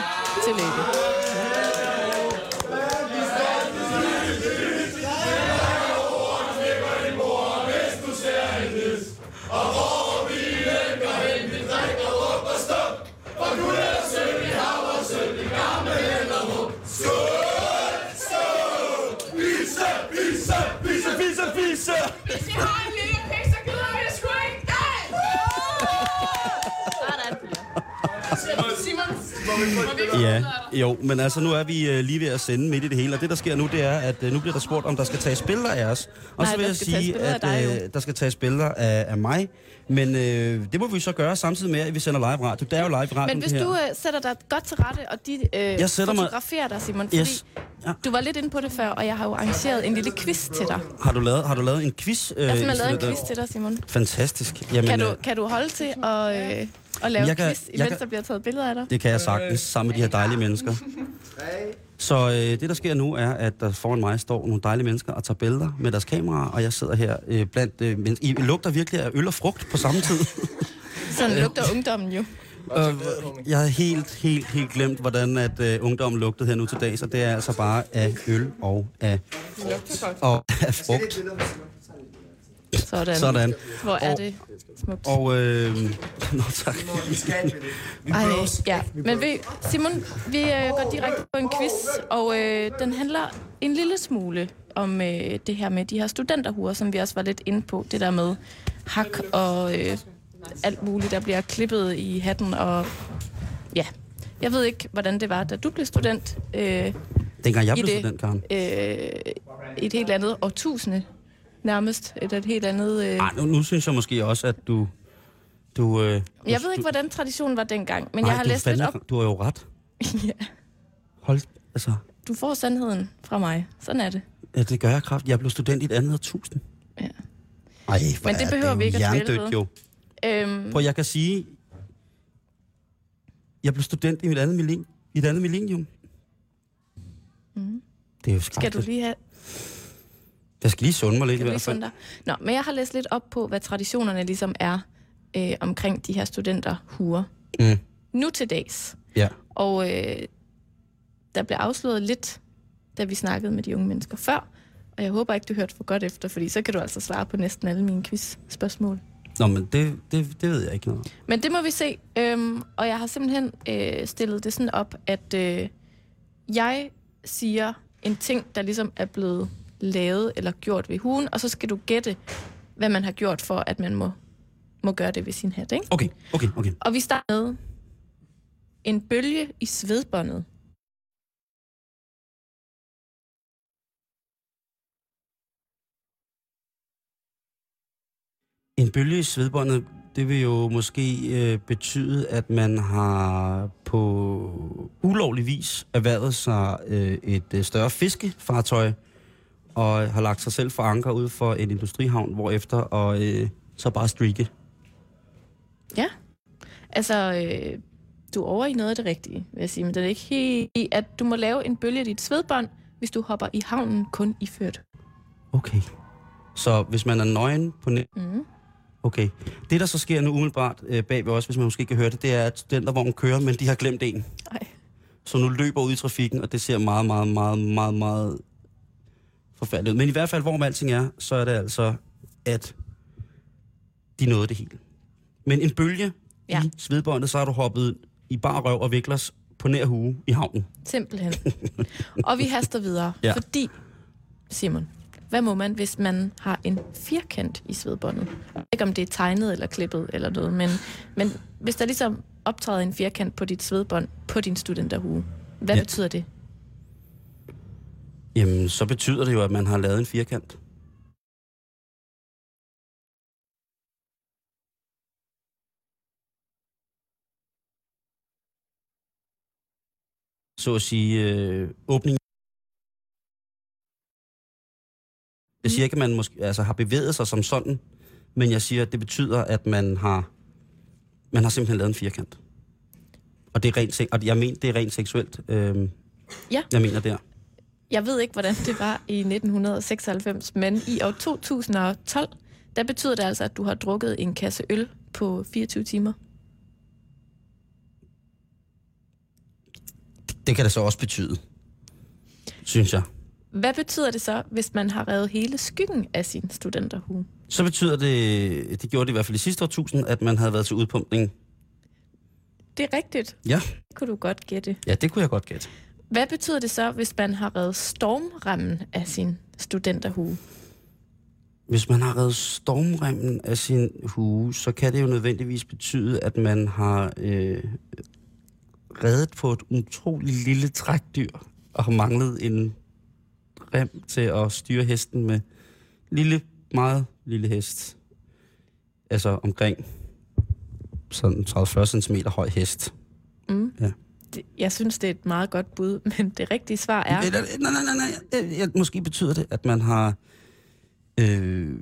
tillykke. Ja, jo, men altså nu er vi øh, lige ved at sende midt i det hele, og det der sker nu, det er, at øh, nu bliver der spurgt, om der skal tages billeder af os. Og Nej, så vil der jeg sige, at dig, øh, der skal tages billeder af, af mig, men øh, det må vi så gøre samtidig med, at vi sender live radio. Det er jo live radio, Men hvis her. du øh, sætter dig godt til rette, og de øh, Jeg sætter mig- fotograferer dig, Simon, fordi Yes. Ja. du var lidt inde på det før, og jeg har jo arrangeret en lille quiz til dig. Har du lavet, har du lavet en quiz? Øh, Jeg har simpelthen lavet en quiz til dig, Simon. Fantastisk. Jamen, Kan du, øh, kan du holde til at, øh, at lave Jeg kan- quiz, jeg imens kan- der bliver taget billeder af dig? Det kan jeg sagtens, sammen med de her dejlige mennesker. Så øh, det, der sker nu, er, at der foran mig står nogle dejlige mennesker og tager billeder med deres kameraer, og jeg sidder her øh, blandt øh, mennesker. I lugter virkelig af øl og frugt på samme tid. [LAUGHS] Sådan lugter ungdommen jo. Øh, jeg har helt, helt, helt glemt, hvordan at øh, ungdommen lugtede her nu til dag, så det er altså bare af øl og af, og af frugt. Sådan. Sådan. Hvor er Og- det smukt. Og, øh, [LAUGHS] nå tak. Ej, ja. Men vi, Simon, vi øh, går direkte på en quiz, og øh, den handler en lille smule om øh, det her med de her studenterhuer, som vi også var lidt inde på. Det der med hak og øh, alt muligt, der bliver klippet i hatten. Og ja, jeg ved ikke, hvordan det var, da du blev student. Øh, Dengang jeg blev det- student, Karen. øh, et helt andet årtusinde nærmest. Et, et helt andet... Øh, Ej, nu, nu synes jeg måske også, at du... du øh, jeg ved ikke, hvordan traditionen var dengang, men Ej, jeg har læst lidt op. Du har jo ret. [LAUGHS] ja, Hold, altså, du får sandheden fra mig. Sådan er det. ja, det gør jeg kraft. Jeg blev student i et andet årtusind. Ja. Ej, Men det er behøver vi ikke at dvæle ved. jo. Øhm, Prøv, jeg kan sige... Jeg blev student i, mit andet millen, i et andet millennium. Mhm. Det er jo skal du skrækkeligt. lige have Jeg skal lige sunde mig lidt i hvert fald. dig? Nå, men jeg har læst lidt op på, hvad traditionerne ligesom er øh, omkring de her studenterhuer. Mm. Nu til dags. Ja. Og øh, der blev afslået lidt, da vi snakkede med de unge mennesker før. Og jeg håber ikke, du hørte for godt efter, fordi så kan du altså svare på næsten alle mine quiz-spørgsmål. Nå, men det, det, det ved jeg ikke noget. Men det må vi se. Øhm, og jeg har simpelthen øh, stillet det sådan op, at øh, jeg siger en ting, der ligesom er blevet lavet eller gjort ved hugen, og så skal du gætte, hvad man har gjort for, at man må, må gøre det ved sin hat. Ikke? Okay, okay, okay. Og vi starter med en bølge i svedbåndet. En bølge i svedbåndet, det vil jo måske øh, betyde, at man har på ulovlig vis erhvervet sig øh, et øh, større fiskefartøj, og har lagt sig selv for anker ud for en industrihavn, hvorefter og øh, så bare streake. Ja. Altså, øh, du er over i noget af det rigtige, vil jeg sige. Men det er ikke helt... i, At du må lave en bølge i dit svedbånd, hvis du hopper i havnen kun iført. Okay. Så hvis man er nøgen på net... Mm. Okay. Det, der så sker nu umiddelbart øh, bagved os, hvis man måske kan høre det, det er, at studentervognen kører, men de har glemt en. Ej. Så nu løber ud i trafikken, og det ser meget, meget, meget, meget, meget forfærdeligt ud. Men i hvert fald, hvor alting er, så er det altså, at de nåede det hele. Men en bølge Ja. i svedbåndet, så har du hoppet i bar røv og viklers på nær hue i havnen. Simpelthen. [LAUGHS] og vi haster videre, Ja. fordi, Simon, hvad må man, hvis man har en firkant i svedbåndet? Ikke, om det er tegnet eller klippet eller noget, men, men hvis der ligesom optræder en firkant på dit svedbånd på din studenterhue, hvad ja. betyder det? Jamen, så betyder det jo, at man har lavet en firkant. Så at sige, øh, åbning. Jeg siger ikke, at man måske, altså, har bevæget sig som sådan, men jeg siger, at det betyder, at man har, man har simpelthen lavet en firkant. Og det er rent, og jeg mener, det er rent seksuelt. Øh, Ja. Jeg mener der. Jeg ved ikke, hvordan det var i 1996, men i år 2012, der betyder det altså, at du har drukket en kasse øl på 24 timer. Det kan det så også betyde, synes jeg. Hvad betyder det så, hvis man har revet hele skyggen af sin studenterhue? Så betyder det, det gjorde det i hvert fald i sidste årtusind, at man havde været til udpumpning. Det er rigtigt. Ja. Det kunne du godt gætte. Ja, det kunne jeg godt gætte. Hvad betyder det så, hvis man har revet stormrammen af sin studenterhue? Hvis man har reddet stormremmen af sin hue, så kan det jo nødvendigvis betyde, at man har øh, reddet på et utroligt lille trækdyr, og har manglet en rem til at styre hesten med lille, meget lille hest. Altså omkring sådan 30-40 cm høj hest. Mm. Ja. Det, jeg synes, det er et meget godt bud, [LAUGHS] men det rigtige svar er... Nej, nej, nej, nej. Øh, ja, Måske betyder det, at man har... Øh,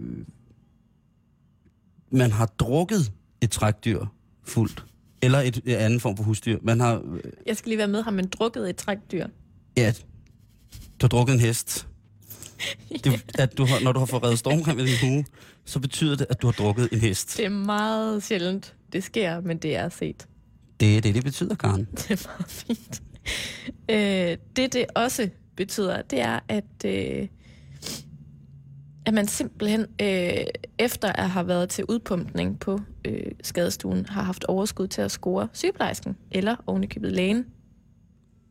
man har drukket et trækdyr fuldt. Eller et, et anden form for husdyr. Man har... øh, Jeg skal lige være med, har man drukket et trækdyr? Ja, du har drukket en hest. [LAUGHS] Det, at du har, når du har fået reddet stormrem i din hue, så betyder det, at du har drukket en hest. Det er meget sjældent, det sker, men det er set. Det er det, det betyder, Karen. [LAUGHS] Det er meget fint. Øh, det, det også betyder, det er, at, øh, at man simpelthen øh, efter at have været til udpumpning på øh, skadestuen, har haft overskud til at score sygeplejersken eller ovenikøbet lægen.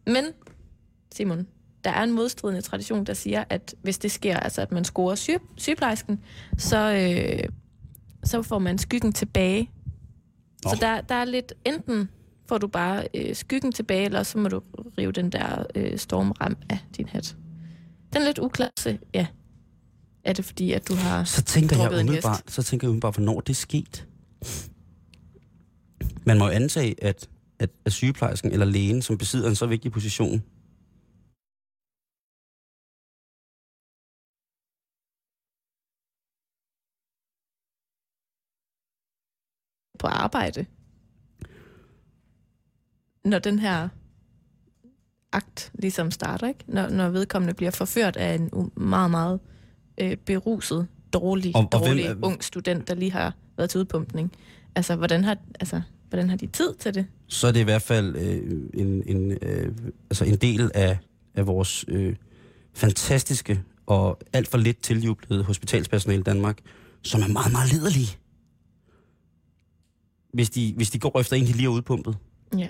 Men, Simon, der er en modstridende tradition, der siger, at hvis det sker, altså at man scorer syge, sygeplejersken, så, øh, så får man skyggen tilbage. Nå. Så der, der er lidt, enten får du bare øh, skyggen tilbage, eller så må du rive den der øh, stormram af din hat. Den er lidt uklasse, ja. Er det fordi, at du har Så tænker jeg umiddelbart, så tænker jeg umiddelbart, hvornår det er sket. Man må jo antage, at, at, at sygeplejersken eller lægen, som besidder en så vigtig position, på arbejde, når den her akt ligesom starter, ikke? Når, når vedkommende bliver forført af en meget, meget øh, beruset, dårlig, Og- og, hvem dårlig er- ung student, der lige har været til udpumpning. Altså, hvordan har... Altså, Hvordan har de tid til det? så er det i hvert fald øh, en, en, øh, altså en del af, af vores øh, fantastiske og alt for lidt tiljublede hospitalspersonale i Danmark, som er meget, meget liderlige. Hvis de, hvis de går efter en, de lige er udpumpet. Ja.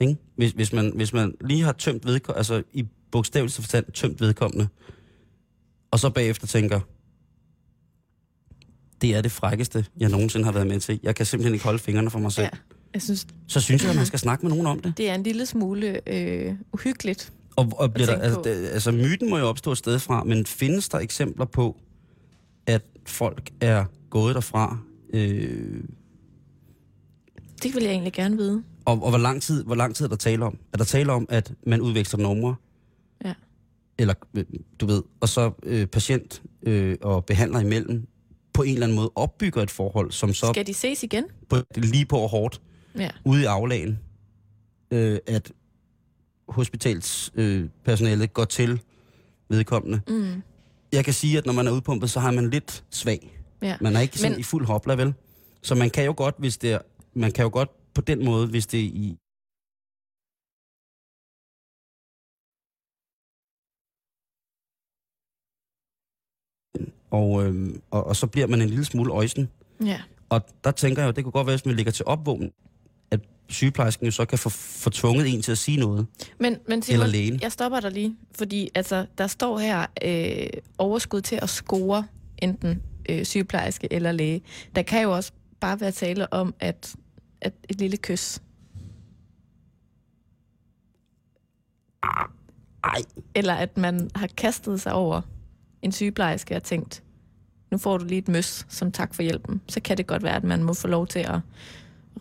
Ikke? Hvis, hvis, man, hvis man lige har tømt vedkommende, altså i bogstaveligste forstand tømt vedkommende, og så bagefter tænker, det er det frækkeste, jeg nogensinde har været med til. Jeg kan simpelthen ikke holde fingrene for mig selv. ja. Jeg synes, Så synes jeg, at man skal snakke med nogen om det. det er en lille smule øh, uhyggeligt. Og, og bliver der, altså, på. altså, myten må jo opstå et sted fra, men findes der eksempler på, at folk er gået derfra? Øh, Det vil jeg egentlig gerne vide. og, og hvor lang tid, hvor lang tid er der tale om? Er der tale om, at man udveksler numre? Ja. Eller, øh, du ved, og så øh, patient øh, og behandler imellem på en eller anden måde opbygger et forhold, som så Skal de ses igen? på, lige på og hårdt Ja. ude i aflagen, øh, at hospitalspersonalet øh, går til vedkommende. Mm. Jeg kan sige, at når man er udpumpet, så har man lidt svag. ja. Man er ikke sådan Men- i fuld hopla, vel? Så man kan jo godt, hvis det man kan jo godt på den måde, hvis det er i og, øhm, og, og så bliver man en lille smule øjsen. ja. Og der tænker jeg jo, det kunne godt være, hvis man ligger til opvågning, at sygeplejersken jo så kan få, få tvunget en til at sige noget. Men, men Simon, Eller lægen. jeg stopper dig lige, fordi altså, der står her øh, overskud til at score enten øh, sygeplejerske eller læge. Der kan jo også bare være tale om, at, at et lille kys. Ej, Eller at man har kastet sig over en sygeplejerske og tænkt, nu får du lige et møs som tak for hjælpen. Så kan det godt være, at man må få lov til at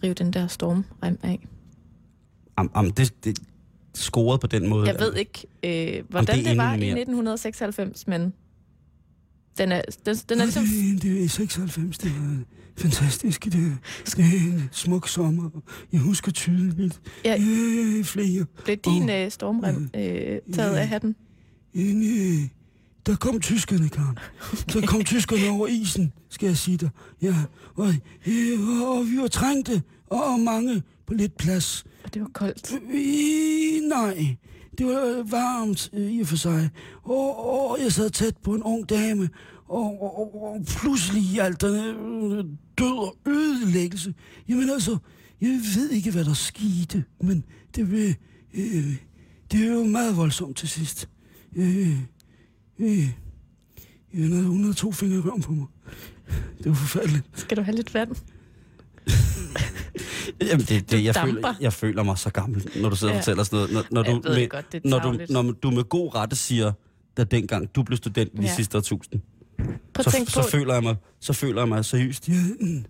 rive den der stormrem af. am, am, det, det scoret på den måde. Jeg ved ikke, øh, hvordan det det, var i endnu mere. 1996, men den er, den, den er ligesom... Det, det er 96, det er fantastisk. Det det er en smuk sommer. Jeg husker tydeligt. Ja. Øh, flere. Blev din øh, stormrem øh, taget af hatten? En, øh, der kom tyskerne, Karen. Der kom [LAUGHS] tyskerne over isen, skal jeg sige dig. Ja, og, øh, og vi var trængte, og mange på lidt plads. Og det var koldt. Øh, nej, det var varmt øh, i og for sig. Og, og jeg sad tæt på en ung dame, og, og, og, og pludselig alt den øh, død og ødelæggelse. Jamen altså, jeg ved ikke, hvad der skete, men det, blev, øh, det er jo meget voldsomt til sidst. Øh, øh, øh jeg havde 102 fingre i røven på mig. Det var forfærdeligt. Skal du have lidt vand? Jamen, det, det, jeg, damper. føler, jeg føler mig så gammel, når du sidder og Ja. fortæller sådan noget. Når, når, Jeg du, med, godt, det er når, du, når du med god rette siger, da dengang du blev student i Ja. sidste årtusind, Prøv så, så, føler jeg mig, så føler jeg mig seriøst. Ja, mm,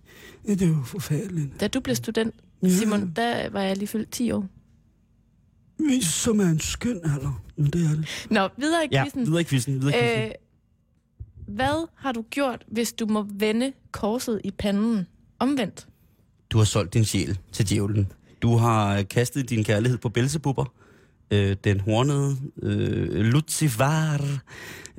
ja, det var forfærdeligt. da du blev student, Ja. Simon, der var jeg lige fyldt 10 år. Som er en skøn alder. Ja, det er det. Nå, videre i Ja, quizzen. videre i quizzen. Videre i quizzen. Øh, hvad har du gjort, hvis du må vende korset i panden omvendt? Du har solgt din sjæl til djævlen. Du har kastet din kærlighed på Belzebubber. Øh, den hornede øh, Lucifer.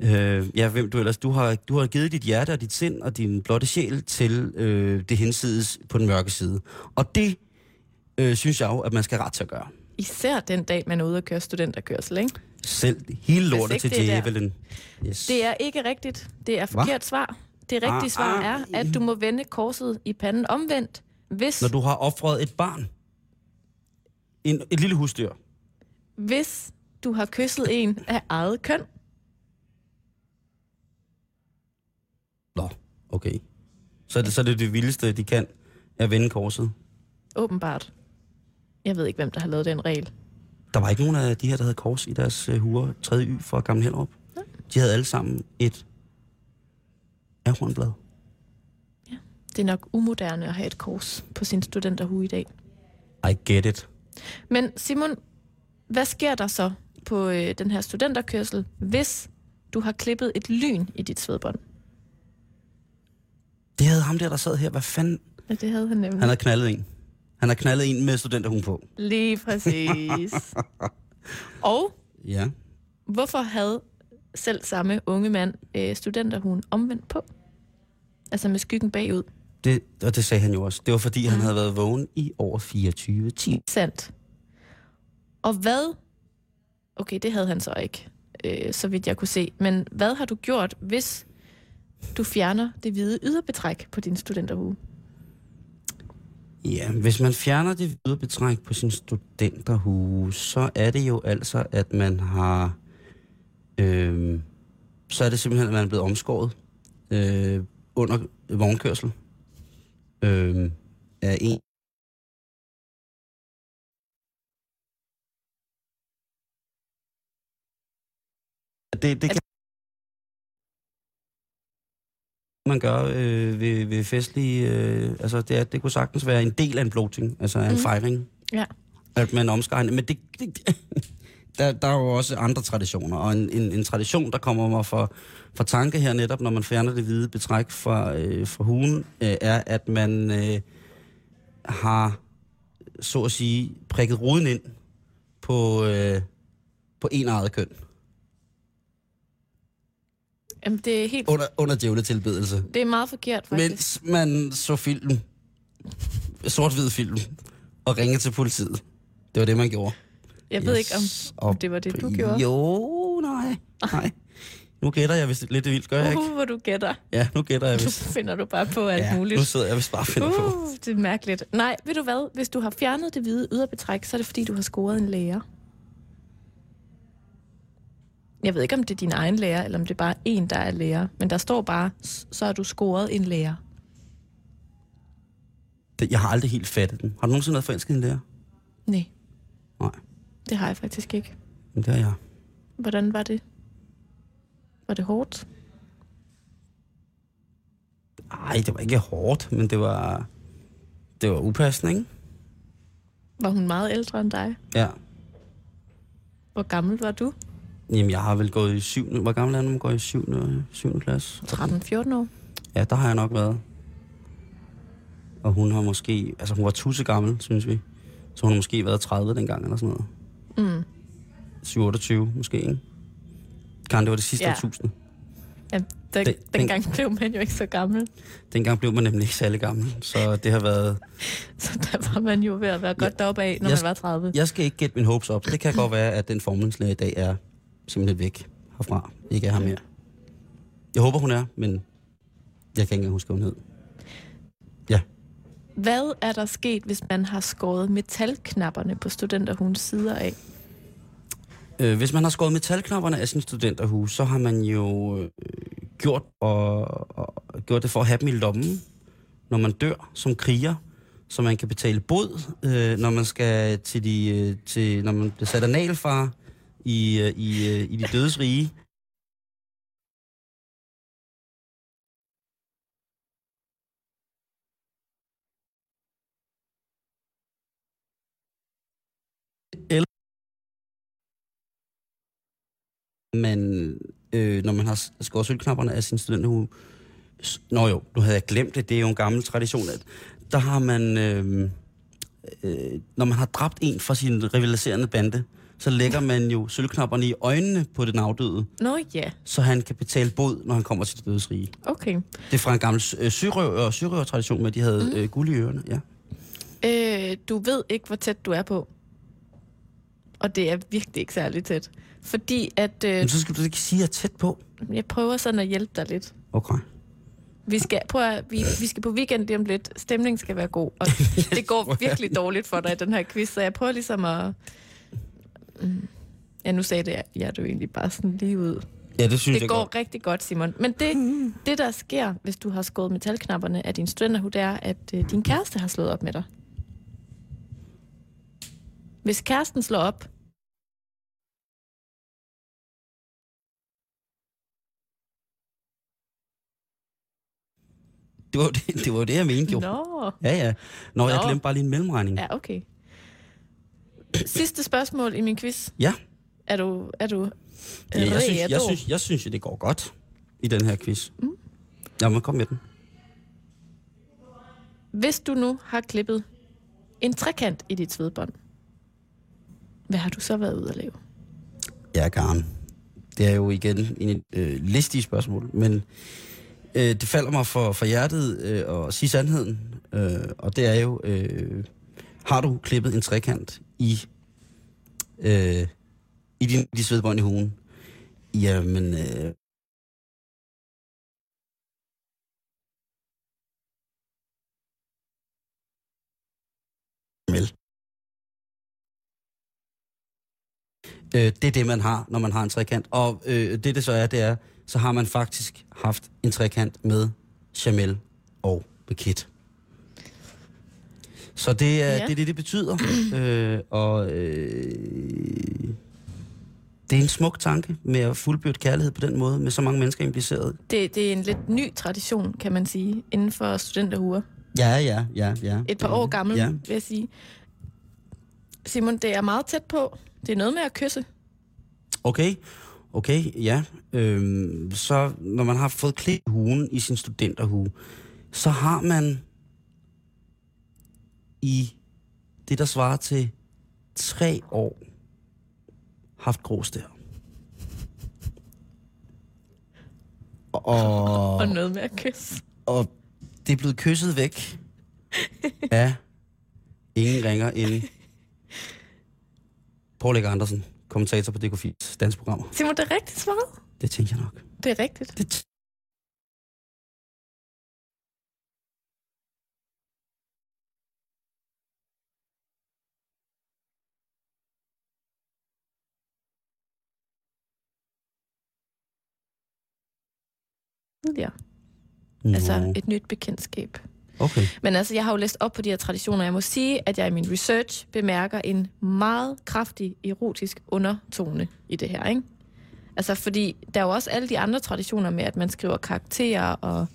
Øh, ja, hvem du ellers. Du har, du har givet dit hjerte og dit sind og din blotte sjæl til øh, det hensides på den mørke side. Og det øh, synes jeg jo, at man skal ret til at gøre. Især den dag, man er ude og køre studenterkørsel, ikke? Selv hele lortet til djævelen. Yes. Det er ikke rigtigt. Det er forkert svar. Det rigtige Ah, svar ah, er, at du må vende korset i panden omvendt, hvis, Når du har offret et barn. En, et lille husdyr. hvis du har kysset en af eget køn. Nå, okay. Så er det, så er det det vildeste, de kan, at vende korset. Åbenbart. Jeg ved ikke, hvem der har lavet den regel. Der var ikke nogen af de her, der havde kors i deres uh, huer, 3. Y fra Gamle Hellerup. De havde alle sammen et ahornblad. Det er nok umoderne at have et kors på sin studenterhue i dag. I get it. Men Simon, hvad sker der så på øh, den her studenterkørsel, hvis du har klippet et lyn i dit svedbånd? Det havde ham der, der sad her. Hvad fanden? Ja, det havde han nemlig. Han havde knaldet en. Han har knaldet en med studenterhuen på. Lige præcis. [LAUGHS] Og Ja. hvorfor havde selv samme unge mand øh, studenterhuen omvendt på? Altså med skyggen bagud. Det, og det sagde han jo også. Det var fordi, han havde været vågen i over 24 timer. Sandt. Og hvad... Okay, det havde han så ikke, øh, så vidt jeg kunne se. Men hvad har du gjort, hvis du fjerner det hvide yderbetræk på din studenterhue? Ja, hvis man fjerner det hvide betræk på sin studenterhue, så er det jo altså, at man har... Øh, så er det simpelthen, at man er blevet omskåret øh, under vognkørsel øh, af en. Det, det kan man gør øh, ved, ved festlige... Øh, altså, det, er, det kunne sagtens være en del af en bloating, altså en Mhm. fejring. Ja. At man omskærer hende. Men det, det, der, der er jo også andre traditioner, og en, en, en tradition, der kommer mig for, for tanke her netop, når man fjerner det hvide betræk fra, øh, fra hugen, øh, er, at man øh, har, så at sige, prikket ruden ind på, øh, på en eget køn. Jamen, det er helt... Under, under djævletilbedelse. Det er meget forkert, faktisk. Mens man så film, sort-hvid film, og ringede til politiet. Det var det, man gjorde. Jeg ved Yes. ikke, om, om det var det, du gjorde. Jo, nej, nej. Nu gætter jeg vist lidt vildt, gør jeg ikke? Uh, hvor du gætter. Ja, nu gætter jeg Nu vist. finder du bare på alt Ja, muligt. nu sidder jeg vist bare og finder på. Uh, det er mærkeligt. Nej, ved du hvad? Hvis du har fjernet det hvide yderbetræk, så er det fordi, du har scoret en lærer. Jeg ved ikke, om det er din egen lærer, eller om det er bare en, der er lærer. Men der står bare, så har du scoret en lærer. Det- Jeg har aldrig helt fattet den. Har du nogensinde været forelsket i en lærer? Nej, det har jeg faktisk ikke. det har jeg. Hvordan var det? Var det hårdt? Ej, det var ikke hårdt, men det var, det var upassende, ikke? Var hun meget ældre end dig? Ja. Hvor gammel var du? Jamen, jeg har vel gået i syvende. Hvor gammel er man går i syvende, syvende klasse? 13-14 år? Ja, der har jeg nok været. Og hun har måske... Altså, hun var tusse gammel, synes vi. Så hun har måske været 30 dengang, eller sådan noget. Mm. 27 måske, ikke? Karen, det var det sidste Ja. ja. årtusinde. Ja, den, Den- dengang blev man jo ikke så gammel. Dengang blev man nemlig ikke særlig gammel, så det har været... [LAUGHS] Så der var man jo ved at være godt deroppe af, når Jeg- man var 30. Jeg skal ikke gætte min hopes op. Det kan godt være, at den formningslæge i dag er simpelthen væk herfra. Ikke er her mere. Jeg håber, hun er, men jeg kan ikke engang huske, hvad hun hed. Hvad er der sket, hvis man har skåret metalknapperne på studenterhugens sider af? Øh, hvis man har skåret metalknapperne af sin studenterhus, så har man jo øh, gjort, og, og, gjort det for at have dem i lommen, når man dør som kriger, så man kan betale bod, øh, når man skal til de, øh, til, når man bliver sat af i, øh, i, øh, i de dødes rige. Eller man, øh, når man har skåret sølvknapperne af sin studenterhue, Nå jo, nu havde jeg glemt det, det er jo en gammel tradition, at der har man, øh, øh, når man har dræbt en fra sin rivaliserende bande, så lægger man jo sølvknapperne i øjnene på den afdøde, Nå ja, så han kan betale bod, når han kommer til det dødes rige. okay. Det er fra en gammel øh, syrøver, syrøver-tradition med, at de havde mm. øh, guld i ørerne. Ja. Øh, du ved ikke, hvor tæt du er på. Og det er virkelig ikke særlig tæt. Fordi at øh, Men så skal du ikke sige, at jeg er tæt på. jeg prøver sådan at hjælpe dig lidt. Okay. Vi skal, prøv at, vi, vi skal på weekend lige om lidt. Stemningen skal være god. Og [LAUGHS] det går virkelig dårligt for dig i den her quiz, så jeg prøver ligesom at... Mm. Ja, nu sagde det, jeg er du egentlig bare sådan lige ud. Ja, det synes Det jeg går godt. rigtig godt, Simon. Men det, det, der sker, hvis du har skåret metalknapperne af din studenterhud, det er, at øh, din kæreste har slået op med dig. Hvis kæresten slår op, Det var det, det, var det jeg mente jo. Nå. Ja, ja. Nå, jeg Nå. glemte bare lige en mellemregning. Ja, okay. Sidste spørgsmål i min quiz. Ja. Er du, er du Ja, jeg, synes, jeg, synes, jeg synes det går godt i den her quiz. Mm. Jamen, kom med den. Hvis du nu har klippet en trekant i dit svedbånd, hvad har du så været ude at lave? Ja, Karen. Det er jo igen en øh, listig spørgsmål, men øh, det falder mig for, for hjertet øh, at sige sandheden, øh, og det er jo, øh, har du klippet en trekant i, øh, i din, de svedbånd i hugen? Jamen, øh, Mel. Øh, det er det, man har, når man har en trekant. Og øh, det, det så er, det er, så har man faktisk haft en trekant med Jamel og Bekit. Så det er, Ja. det, det, det betyder. [CLEARS THROAT] øh, og øh, det er en smuk tanke med at fuldbyrde kærlighed på den måde, med så mange mennesker impliceret. Det, det er en lidt ny tradition, kan man sige, inden for studenterhuer. Ja, ja, ja, ja. Et par år gammel, Ja. vil jeg sige. Simon, det er meget tæt på. Det er noget med at kysse. Okay, okay, ja. Øhm, så når man har fået klædt hugen i sin studenterhue, så har man i det, der svarer til tre år, haft grus der. Og, Og noget med at kysse. og det er blevet kysset væk af ingen ringer end Paul Andersen, kommentator på DK4's dansprogrammer. Simon, det er rigtigt svaret. Det tænker jeg nok. Det er rigtigt. Det Ja. Nå, Altså et nyt bekendtskab. Okay. Men altså, jeg har jo læst op på de her traditioner. Jeg må sige, at jeg i min research bemærker en meget kraftig erotisk undertone i det her, ikke? Altså, fordi der er jo også alle de andre traditioner med, at man skriver karakterer og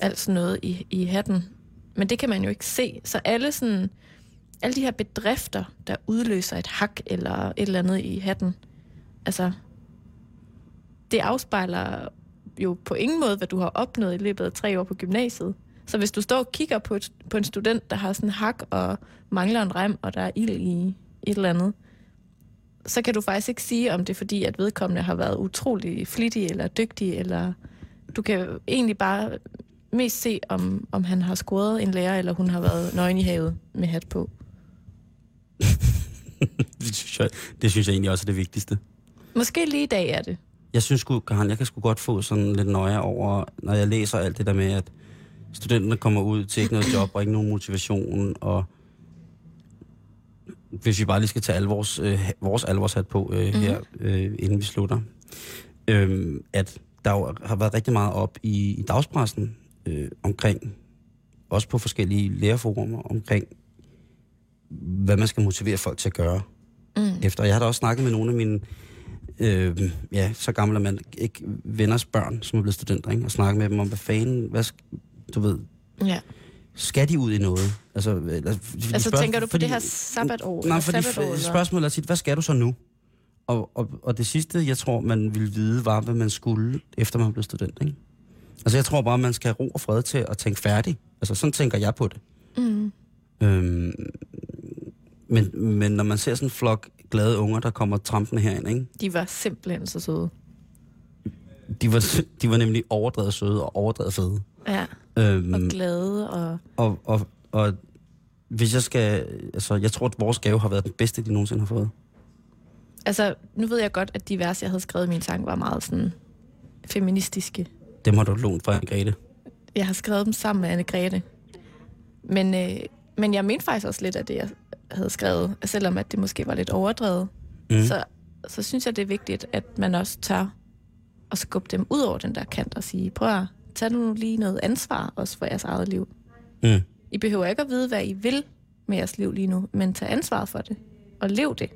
alt sådan noget i, i hatten. Men det kan man jo ikke se. Så alle sådan, alle de her bedrifter, der udløser et hak eller et eller andet i hatten, altså, det afspejler jo på ingen måde, hvad du har opnået i løbet af tre år på gymnasiet. Så hvis du står og kigger på, et, på en student, der har sådan en hak og mangler en rem, og der er ild i et eller andet, så kan du faktisk ikke sige, om det er fordi, at vedkommende har været utrolig flittig eller dygtig, eller du kan egentlig bare mest se, om, om han har scoret en lærer, eller hun har været nøgen i havet med hat på. [LAUGHS] Det synes, jeg, det synes jeg egentlig også er det vigtigste. Måske lige i dag er det. Jeg synes Karen, jeg kan sgu godt få sådan lidt nøje over, når jeg læser alt det der med, at studenterne kommer ud til ikke noget job og ikke nogen motivation, og hvis vi bare lige skal tage al vores, øh, vores alvorshat på øh, mm-hmm. her, øh, inden vi slutter, øh, at der jo har været rigtig meget op i, i dagspressen øh, omkring, også på forskellige lærerforumer, omkring, hvad man skal motivere folk til at gøre Mm. efter. Jeg har da også snakket med nogle af mine, øh, ja, så gamle man ikke, venners børn, som er blevet studenter, ikke? og snakket med dem om, hvad fanden, hvad, du ved, Ja. skal de ud i noget? Altså, fordi Altså spørg- tænker du på fordi- det her sabbatår? Nej, fordi sabbatår, spørgsmålet er tit, hvad skal du så nu? Og, og, og det sidste, jeg tror, man ville vide, var, hvad man skulle, efter man blev student. Ikke? Altså, jeg tror bare, man skal have ro og fred til at tænke færdig. Altså, sådan tænker jeg på det. Mm. Øhm, men, men når man ser sådan en flok glade unger, der kommer trampende herind, ikke? De var simpelthen så søde. De var, de var nemlig overdrevet søde og overdrevet fede. Ja, Øhm, og glade og... og, og, og hvis jeg skal... Altså, jeg tror, at vores gave har været den bedste, de nogensinde har fået. Altså, nu ved jeg godt, at de vers, jeg havde skrevet i min sang, var meget sådan feministiske. Dem har du lånt fra Grete. Jeg har skrevet dem sammen med Anne-Grethe. Men, øh, men jeg mente faktisk også lidt af det, jeg havde skrevet, selvom at det måske var lidt overdrevet. Mm. Så, så synes jeg, det er vigtigt, at man også tør at skubbe dem ud over den der kant og sige, prøv at tage nu lige noget ansvar også for jeres eget liv. Mm. I behøver ikke at vide, hvad I vil med jeres liv lige nu, men tag ansvar for det og lev det.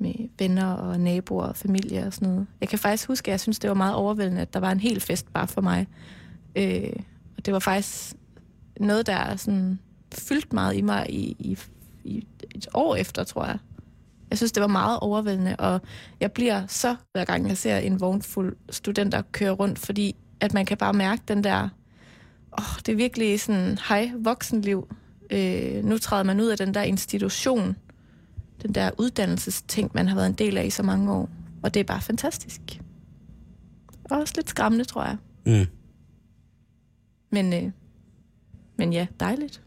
med venner og naboer og familie og sådan noget. Jeg kan faktisk huske, at jeg synes, det var meget overvældende, at der var en hel fest bare for mig. Øh, og det var faktisk noget, der er sådan fyldt meget i mig i, i, i et år efter, tror jeg. Jeg synes, det var meget overvældende, og jeg bliver så, hver gang jeg ser en vognfuld studenter køre rundt, fordi at man kan bare mærke den der, åh, det er virkelig sådan, hej, voksenliv. Øh, nu træder man ud af den der institution, den der uddannelsesting, man har været en del af i så mange år. Og det er bare fantastisk. Og også lidt skræmmende, tror jeg. Mm. Men, øh, men ja, dejligt.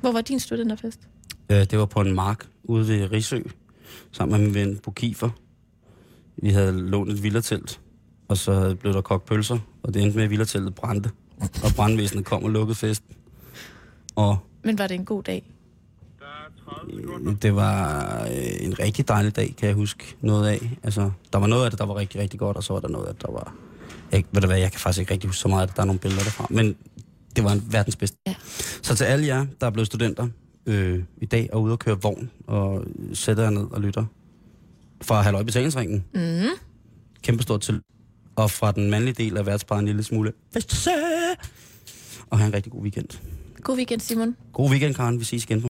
Hvor var din studenterfest? Øh, det var på en mark ude ved Risø, sammen med min ven Bo Kiefer. Vi havde lånt et villatelt, og så blev der kogt pølser, og det endte med, at villatteltet brændte. Og brandvæsenet kom og lukkede festen. Og Men var det en god dag? øh, det var øh, en rigtig dejlig dag, kan jeg huske noget af. Altså, der var noget af det, der var rigtig, rigtig godt, og så var der noget af det, der var... Jeg, ved du hvad, jeg kan faktisk ikke rigtig huske så meget af det. Der er nogle billeder derfra. Men det var en verdens bedste. Ja. Så til alle jer, der er blevet studenter øh, i dag og ude og køre vogn, og sætter jer ned og lytter fra Halløj Betalingsringen. Mm. Kæmpe stort til. Og fra den mandlige del af værtsparet en lille smule. Og have en rigtig god weekend. God weekend, Simon. God weekend, Karen. Vi ses igen.